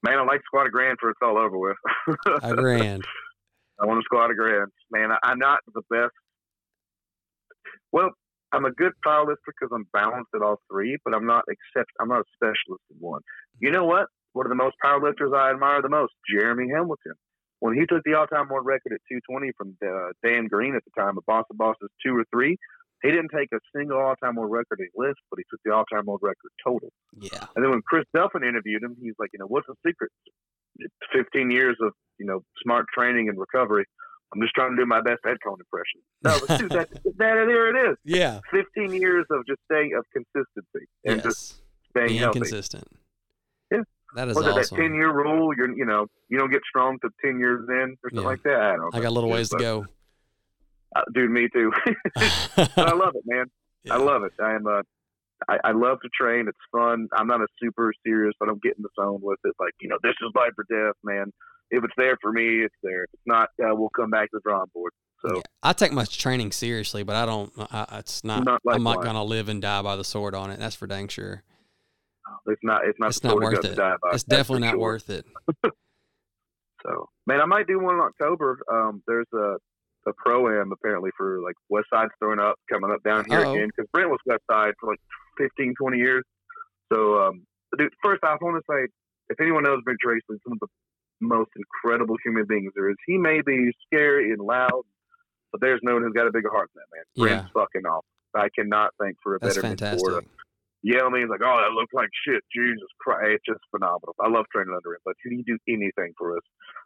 Man, I like squat a grand for it's all over with. a grand I want to squat a grand. Man, I, I'm not the best. Well, I'm a good powerlifter because I'm balanced at all three, but I'm not except I'm not a specialist in one. You know what? One of the most powerlifters I admire the most, Jeremy Hamilton. When he took the all-time world record at 220 from uh, Dan Green at the time of Boss of Bosses two or three, he didn't take a single all-time world record in list, but he took the all-time world record total. yeah And then when Chris Duffin interviewed him, he's like, you know, what's the secret? It's 15 years of, you know, smart training and recovery. I'm just trying to do my best Ed Coan impression. No, but dude, that, that, there it is. yeah 15 years of just staying of consistency and just yes staying being healthy. consistent Yeah. that is Was it that 10 year rule? You're, you know, you don't get strong to 10 years in or something Yeah. like that. I don't I got a little ways to go Uh, dude, me too. but I love it, man. Yeah. I love it. I am uh, I, I love to train. It's fun. I'm not a super serious, but I'm getting the zone with it. Like you know, this is life or death, man. If it's there for me, it's there. If it's not, uh, we'll come back to the drawing board. So Yeah. I take my training seriously, but I don't. I, it's not. Not I'm not gonna live and die by the sword on it. That's for dang sure. it's not. It's not. It's not worth it. It's definitely not sure. worth it. So, man, I might do one in October. Um, there's a a pro am apparently for like West Side's throwing up coming up down here Uh-oh. again because Brent was West Side for like 15, 20 years. So, um, dude, first off, I want to say if anyone knows Brent Tracy, some of the most incredible human beings there is. He may be scary and loud, but there's no one who's got a bigger heart than that man. Brent's fucking awesome. I cannot think for a That's better fantastic. mentor to yell at me. He's like, "Oh, that looks like shit." Jesus Christ, it's just phenomenal. I love training under him, but he do anything for us.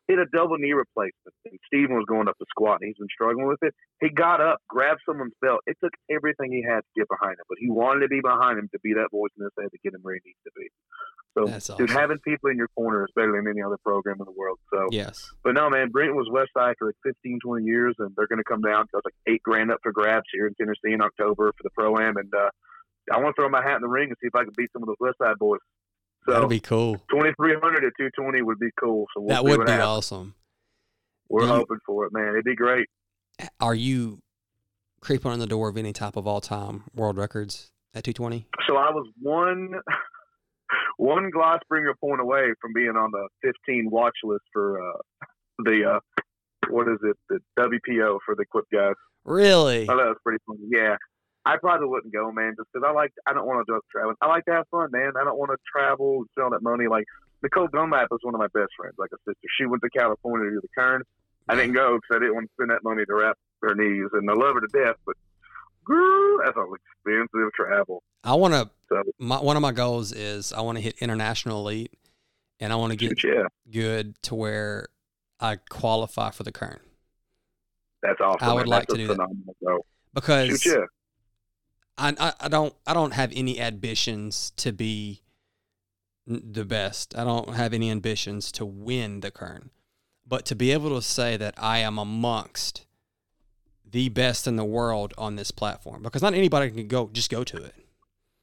He had a double knee replacement, and Steven was going up to squat, and he's been struggling with it. He got up, grabbed someone's belt. It took everything he had to get behind him, but he wanted to be behind him to be that voice in his head to get him where he needs to be. So, That's dude, having people in your corner is better than any other program in the world. So, Yes. but no, man, Brent was West Side for like 15, 20 years, and they're going to come down. There's like eight grand up for grabs here in Tennessee in October for the pro am, and uh, I want to throw my hat in the ring and see if I can beat some of those West Side boys. So That'd be cool. 2300 at 220 would be cool. So we'll that would be happens. awesome. We're you- hoping for it, man. It'd be great. Are you creeping on the door of any type of all time world records at 220? So I was one one Glossbrenner point away from being on the 15 watch list for uh, the uh, what is it the WPO for the equip guys. Really? I was pretty funny. Yeah. I probably wouldn't go, man, just because I like. I don't want to drug travel. I like to have fun, man. I don't want to travel and spend that money. Like Nicole Dunlap is one of my best friends, like a sister. She went to California to do the Kern. I didn't go because I didn't want to spend that money to wrap her knees, and I love her to death. But girl, that's all expensive travel. I want to. So My one of my goals is I want to hit international elite, and I want to get yeah, good to where I qualify for the Kern that's awesome. I would man. like that's to do that. phenomenal goal. because yeah. I, I I don't I don't have any ambitions to be the best. I don't have any ambitions to win the Kern, but to be able to say that I am amongst the best in the world on this platform because not anybody can go just go to it.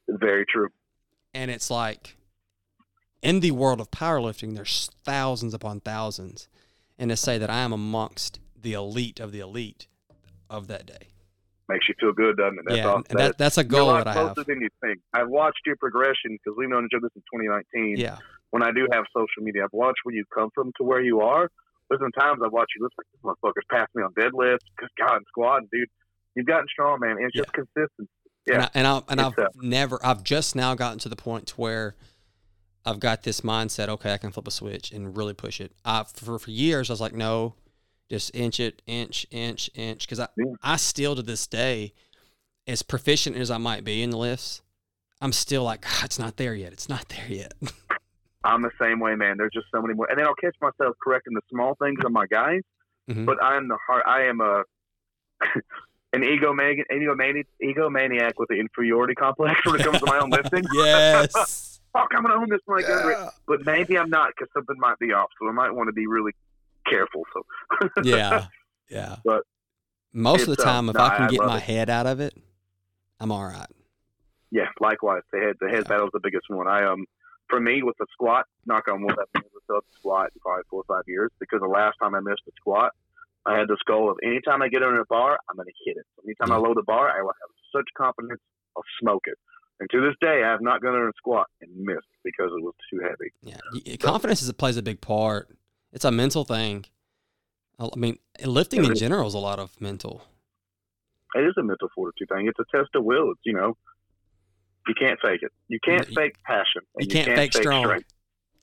Very true. And it's like in the world of powerlifting, there's thousands upon thousands. And to say that I am amongst the elite of the elite of that day. Makes you feel good, doesn't it? That's yeah, awesome. and That that, that's a You're a goal lot that I have. closer than you think. I've watched your progression because we've known each other since 2019. Yeah. When I do have social media, I've watched where you come from to where you are. There's been times I've watched you look like this motherfucker's passed me on deadlifts, good God, and squat, dude. You've gotten strong, man. It's just consistency. And, Yeah. I, and, I, and I've It's, uh, never, I've just now gotten to the point to where I've got this mindset. Okay, I can flip a switch and really push it. I for for years I was like, no, just inch it, inch, inch, inch, because I Yeah. I still to this day, as proficient as I might be in the lifts, I'm still like, "Ah, it's not there yet. It's not there yet. I'm the same way, man. There's just so many more, and then I'll catch myself correcting the small things on my guys. Mhm. But I'm the heart. I am a an egomaniac, egomaniac, egomaniac with the inferiority complex when it comes to my own lifting. yes. Fuck, I'm gonna own this when I go under it. yeah. But maybe I'm not because something might be off. So I might want to be really careful. So Yeah. Yeah. But most of the uh, time, if no, I can I get my it. head out of it, I'm all right. Yeah, likewise. The head the head Yeah. battle's the biggest one. I um for me with the squat, knock on wood, I've never felt the squat in probably four or five years because the last time I missed a squat, I had this goal of anytime I get under a bar, I'm gonna hit it. Anytime I load a bar, I will have such confidence I'll smoke it. And to this day, I have not gone under a squat and missed because it was too heavy. Yeah, confidence is plays a big part. It's a mental thing. I mean, lifting in general is a lot of mental. It is a mental fortitude thing. It's a test of will. It's you know, you can't fake it. You can't You- fake passion. You and can't, fake strong. strength.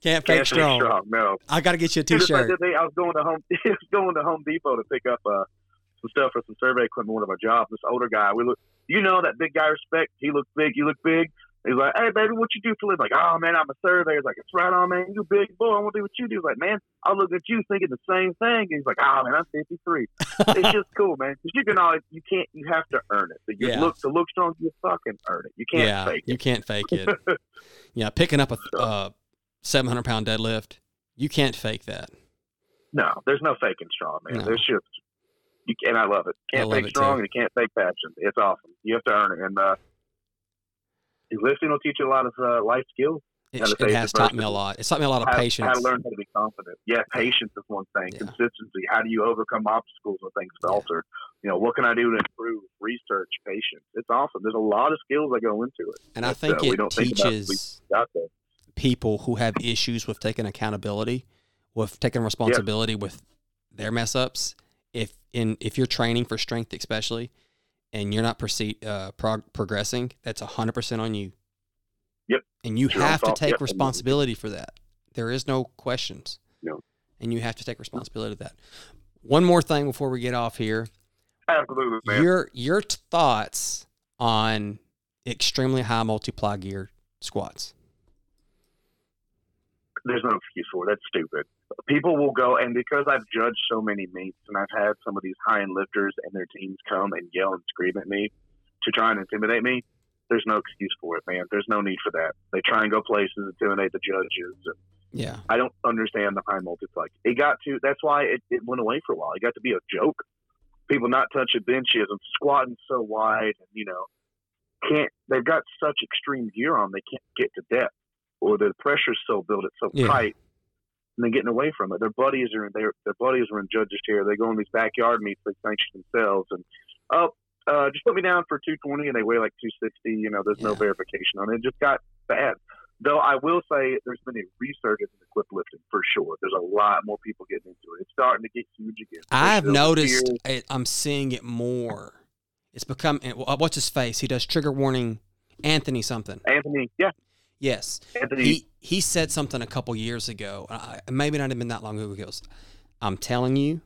Can't Can't fake strong. No. I got to get you a like T-shirt. day I was going to home. I was going to Home Depot to pick up uh, some stuff for some survey equipment. One of our jobs. This older guy. We look. You know that big guy respect. He looks big. You look big. He's like, hey baby, what you do for living? Like, oh man, I'm a surveyor. He's like, it's right on, man. You big boy. I want to do what you do. He's like, man, I look at you thinking the same thing. And he's like, oh man, I'm 53. it's just cool, man. Because you can always, you can't, you have to earn it. You Yeah. look to look strong. You fucking earn it. You can't yeah, fake it. you can't fake it. yeah, picking up a uh, 700 pound deadlift, you can't fake that. No, there's no faking strong, man. No. There's just you and I love it. Can't love fake it, strong too. and you can't fake passion. It's awesome. You have to earn it. And uh lifting will teach you a lot of uh, life skills. It, it has taught me a lot. It's taught me a lot of how, patience. how to learn how to be confident. Yeah, patience is one thing. Yeah. Consistency. How do you overcome obstacles when things Yeah. falter? You know, what can I do to improve? Research, patience. It's awesome. There's a lot of skills that go into it. and I think uh, it don't think teaches people who have issues with taking accountability, with taking responsibility with their mess ups. If in if you're training for strength, especially, and you're not proceed uh, prog- progressing, that's hundred percent on you. Yep. And you own have to take Yep. responsibility for that. There is no questions. No. And you have to take responsibility of that. One more thing before we get off here. Absolutely, man. Your your thoughts on extremely high multi-ply gear squats? There's no excuse for it. That's stupid. People will go, and because I've judged so many meets, and I've had some of these high end lifters and their teams come and yell and scream at me to try and intimidate me. There's no excuse for it, man. There's no need for that. They try and go places, to intimidate the judges. And Yeah. I don't understand the high multiplex. It got to that's why it, it went away for a while. It got to be a joke. People not touching benches and squatting so wide, and you know, can't they've got such extreme gear on they can't get to depth, or the pressure's so built it's so Yeah. tight, and they're getting away from it. Their buddies are in their their buddies are in judges chair. They go in these backyard meets they sanction themselves, and oh, uh, just put me down for 220, and they weigh like 260. You know, there's no verification on it. It just got bad. Though I will say there's been a resurgence in equip lifting for sure. There's a lot more people getting into it. It's starting to get huge again. I've noticed it, I'm seeing it more. It's become uh, what's his face? He does trigger warning Anthony something. Anthony, yeah, Yes. Anthony. He he said something a couple years ago. I, maybe not even that long ago. He goes, "I'm telling you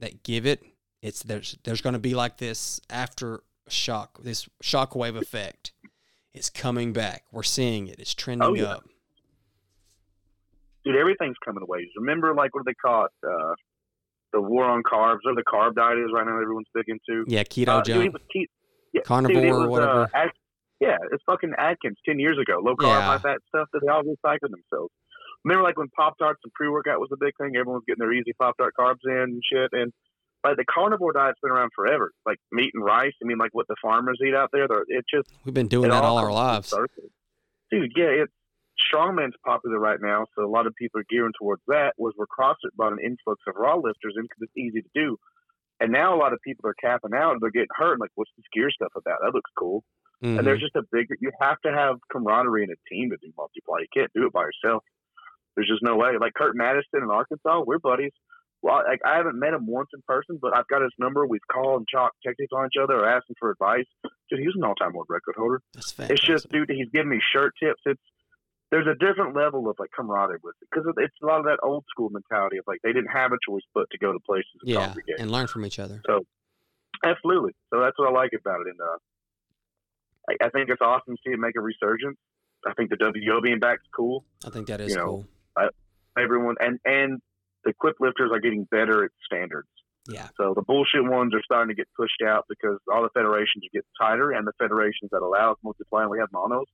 that give it. It's there's there's going to be like this after shock, this shockwave effect. It's coming back. We're seeing it. It's trending Oh, yeah. up. dude, everything's coming away. Remember, like what do they call it? Uh, the war on carbs, or the carb diet is right now. Everyone's big into. Yeah, keto Uh, dude, it jump, was keto, yeah, carnivore, dude, it or whatever. Uh, yeah, it's fucking Atkins ten years ago. Low carb, Yeah. high fat stuff that they all recycled themselves. Remember, like when Pop Tarts and pre workout was a big thing. Everyone was getting their easy Pop Tart carbs in and shit. And like the carnivore diet's been around forever. Like meat and rice. I mean, like what the farmers eat out there. they're- It just We've been doing that all our lives. Dude, yeah, it's strongman's popular right now, so a lot of people are gearing towards that. Was where CrossFit brought an influx of raw lifters in because it's easy to do, and now a lot of people are capping out and they're getting hurt. Like, what's this gear stuff about? That looks cool. Mhm. And there's just a big, you have to have camaraderie in a team to do multi-ply. You can't do it by yourself. There's just no way. Like Kurt Madison in Arkansas, we're buddies. Well, like I haven't met him once in person, but I've got his number. We've called and talked, texted on each other, or asked him for advice. Dude, he was an all-time world record holder. That's fair. It's fantastic. just, dude, he's giving me shirt tips. It's there's a different level of like camaraderie with it because it's a lot of that old school mentality of like they didn't have a choice but to go to places and yeah, congregate. and learn from each other. So absolutely. So that's what I like about it. And uh, I, I think it's awesome to see it make a resurgence. I think the WPO being back is cool. I think that is you know, cool. Everyone and and the quick lifters are getting better at standards. Yeah, So the bullshit ones are starting to get pushed out because all the federations are getting tighter, and the federations that allow us multi-ply and we have monos.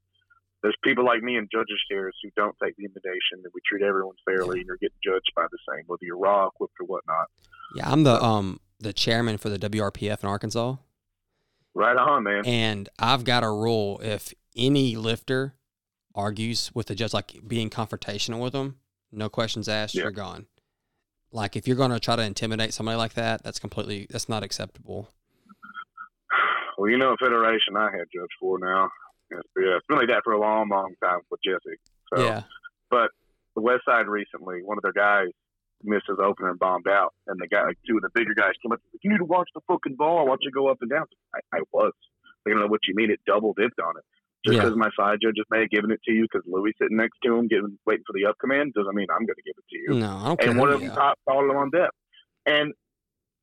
There's people like me in judges chairs who don't take the invitation, and we treat everyone fairly, and you're getting judged by the same, whether you're raw, equipped, or whatnot. yeah. I'm the um the chairman for the WRPF in Arkansas. Right on, man. And I've got a rule: if any lifter argues with the judge, like being confrontational with them, no questions asked, Yeah. you're gone. Like if you're going to try to intimidate somebody like that, that's completely that's not acceptable. Well, you know, federation I had judged for now. Yeah, it's been like that for a long, long time with Jesse. So, yeah, But the West Side recently, one of their guys missed his opener and bombed out, and the guy, like two of the bigger guys, came up. You need to watch the fucking ball. Watch it go up and down. I, I was. I don't know what you mean. It double dipped on it. Just Yeah. because my side judge just may have given it to you because Louis sitting next to him, getting waiting for the up command, doesn't mean I'm going to give it to you. no, I don't and one of them top followed him on depth. And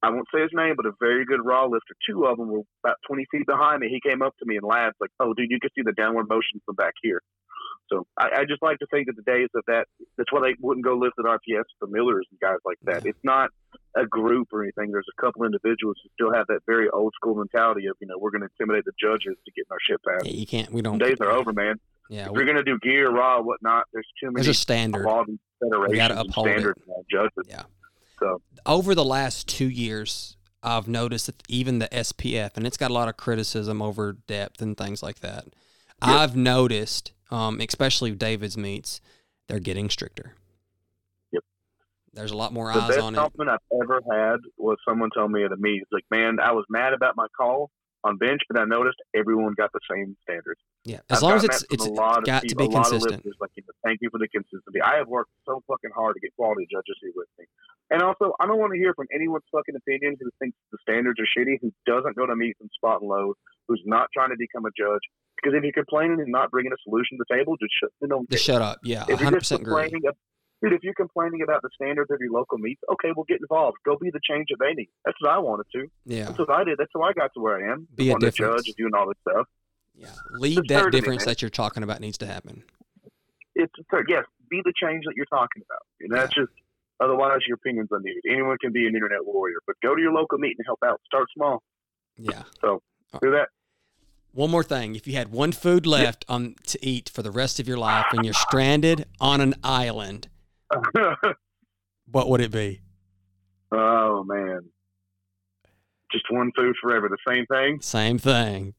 I won't say his name, but a very good raw lifter. Two of them were about 20 feet behind me. He came up to me and laughed, like, "Oh, dude, you can see the downward motion from back here." So I, I just like to think that the days of that. That's why they wouldn't go lift at RPS for Millers and guys like that. It's not a group or anything. There's a couple individuals who still have that very old school mentality of, you know, we're going to intimidate the judges to get our shit passed. Yeah, you can't. We don't. Them days are over, man. Yeah, If we, you're going to do gear, raw, whatnot, there's too many there's a standard. We got to uphold it. standards and judges. Yeah. So over the last two years, I've noticed that even the SPF, and it's got a lot of criticism over depth and things like that. I've noticed, um, especially David's meets, they're getting stricter. Yep. There's a lot more the eyes best on it. The compliment I've ever had was someone telling me at a meet, like, man, I was mad about my call on bench, but I noticed everyone got the same standards. Yeah, as I've long as it's it's a lot of got to people, be lot of consistent. like, you know, thank you for the consistency. I have worked so fucking hard to get quality judges here with me. And also, I don't want to hear from anyone's fucking opinion who thinks the standards are shitty, who doesn't go to meets and spot and load, who's not trying to become a judge. Because if you're complaining and not bringing a solution to the table, just shut, then don't Just shut up. Yeah, If you're just 100% agree. complaining, Dude, if you're complaining about the standards of your local meets, okay, well, get involved. Go be the change that they need. That's what I wanted to. Yeah. That's what I did. That's how I got to where I am. Be a difference. judge and doing all this stuff. Yeah. Lead It's that to me, difference that you're talking about needs to happen. It's. Yes, be the change that you're talking about. And that's just, otherwise, your opinion's unneeded. Anyone can be an internet warrior, but go to your local meet and help out. Start small. Yeah. So uh, do that. One more thing. If you had one food left um, to eat for the rest of your life and you're stranded on an island, what would it be? oh, man. Just one food forever. The same thing. Same thing.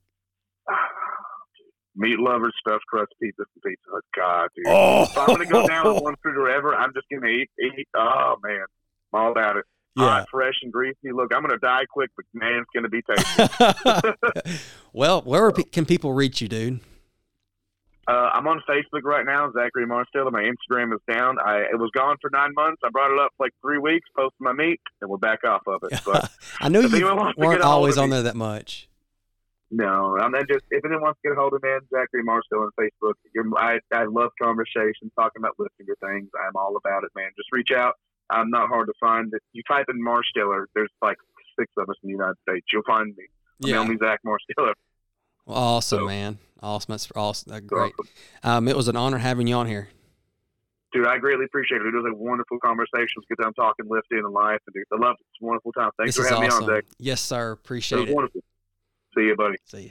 Meat lovers, stuffed crust pizza, and pizza. Hut. God, dude. Oh, If I'm gonna go down with one food forever, I'm just gonna eat, eat. Oh man, I'm all about it. Yeah. Hot, fresh, and greasy. Look, I'm gonna die quick, but man, it's gonna be tasty. well, where pe- can people reach you, dude? uh, I'm on Facebook right now, Zachary Marsteller. My Instagram is down. I it was gone for nine months. I brought it up for like three weeks, posted my meat, and we're back off of it. But I know you to weren't get a hold always on there that much. no, I'm just if anyone wants to get a hold of me, Zachary Marsteller on Facebook. You're, I I love conversation, talking about lifting or things. I'm all about it, man. Just reach out. I'm not hard to find. If you type in Marsteller, there's like six of us in the United States. You'll find me. Yeah. Email me Zach Marsteller. Awesome, So- man. Awesome. That's awesome. That's great. Um, it was an honor having you on here. Dude, I greatly appreciate it. It was a wonderful conversation. It was good time talking lifting and life. And dude, I love it. It's a wonderful time. Thanks this for having awesome. me on, Zach. Yes, sir. It Appreciate was it. wonderful. See you, buddy. See you.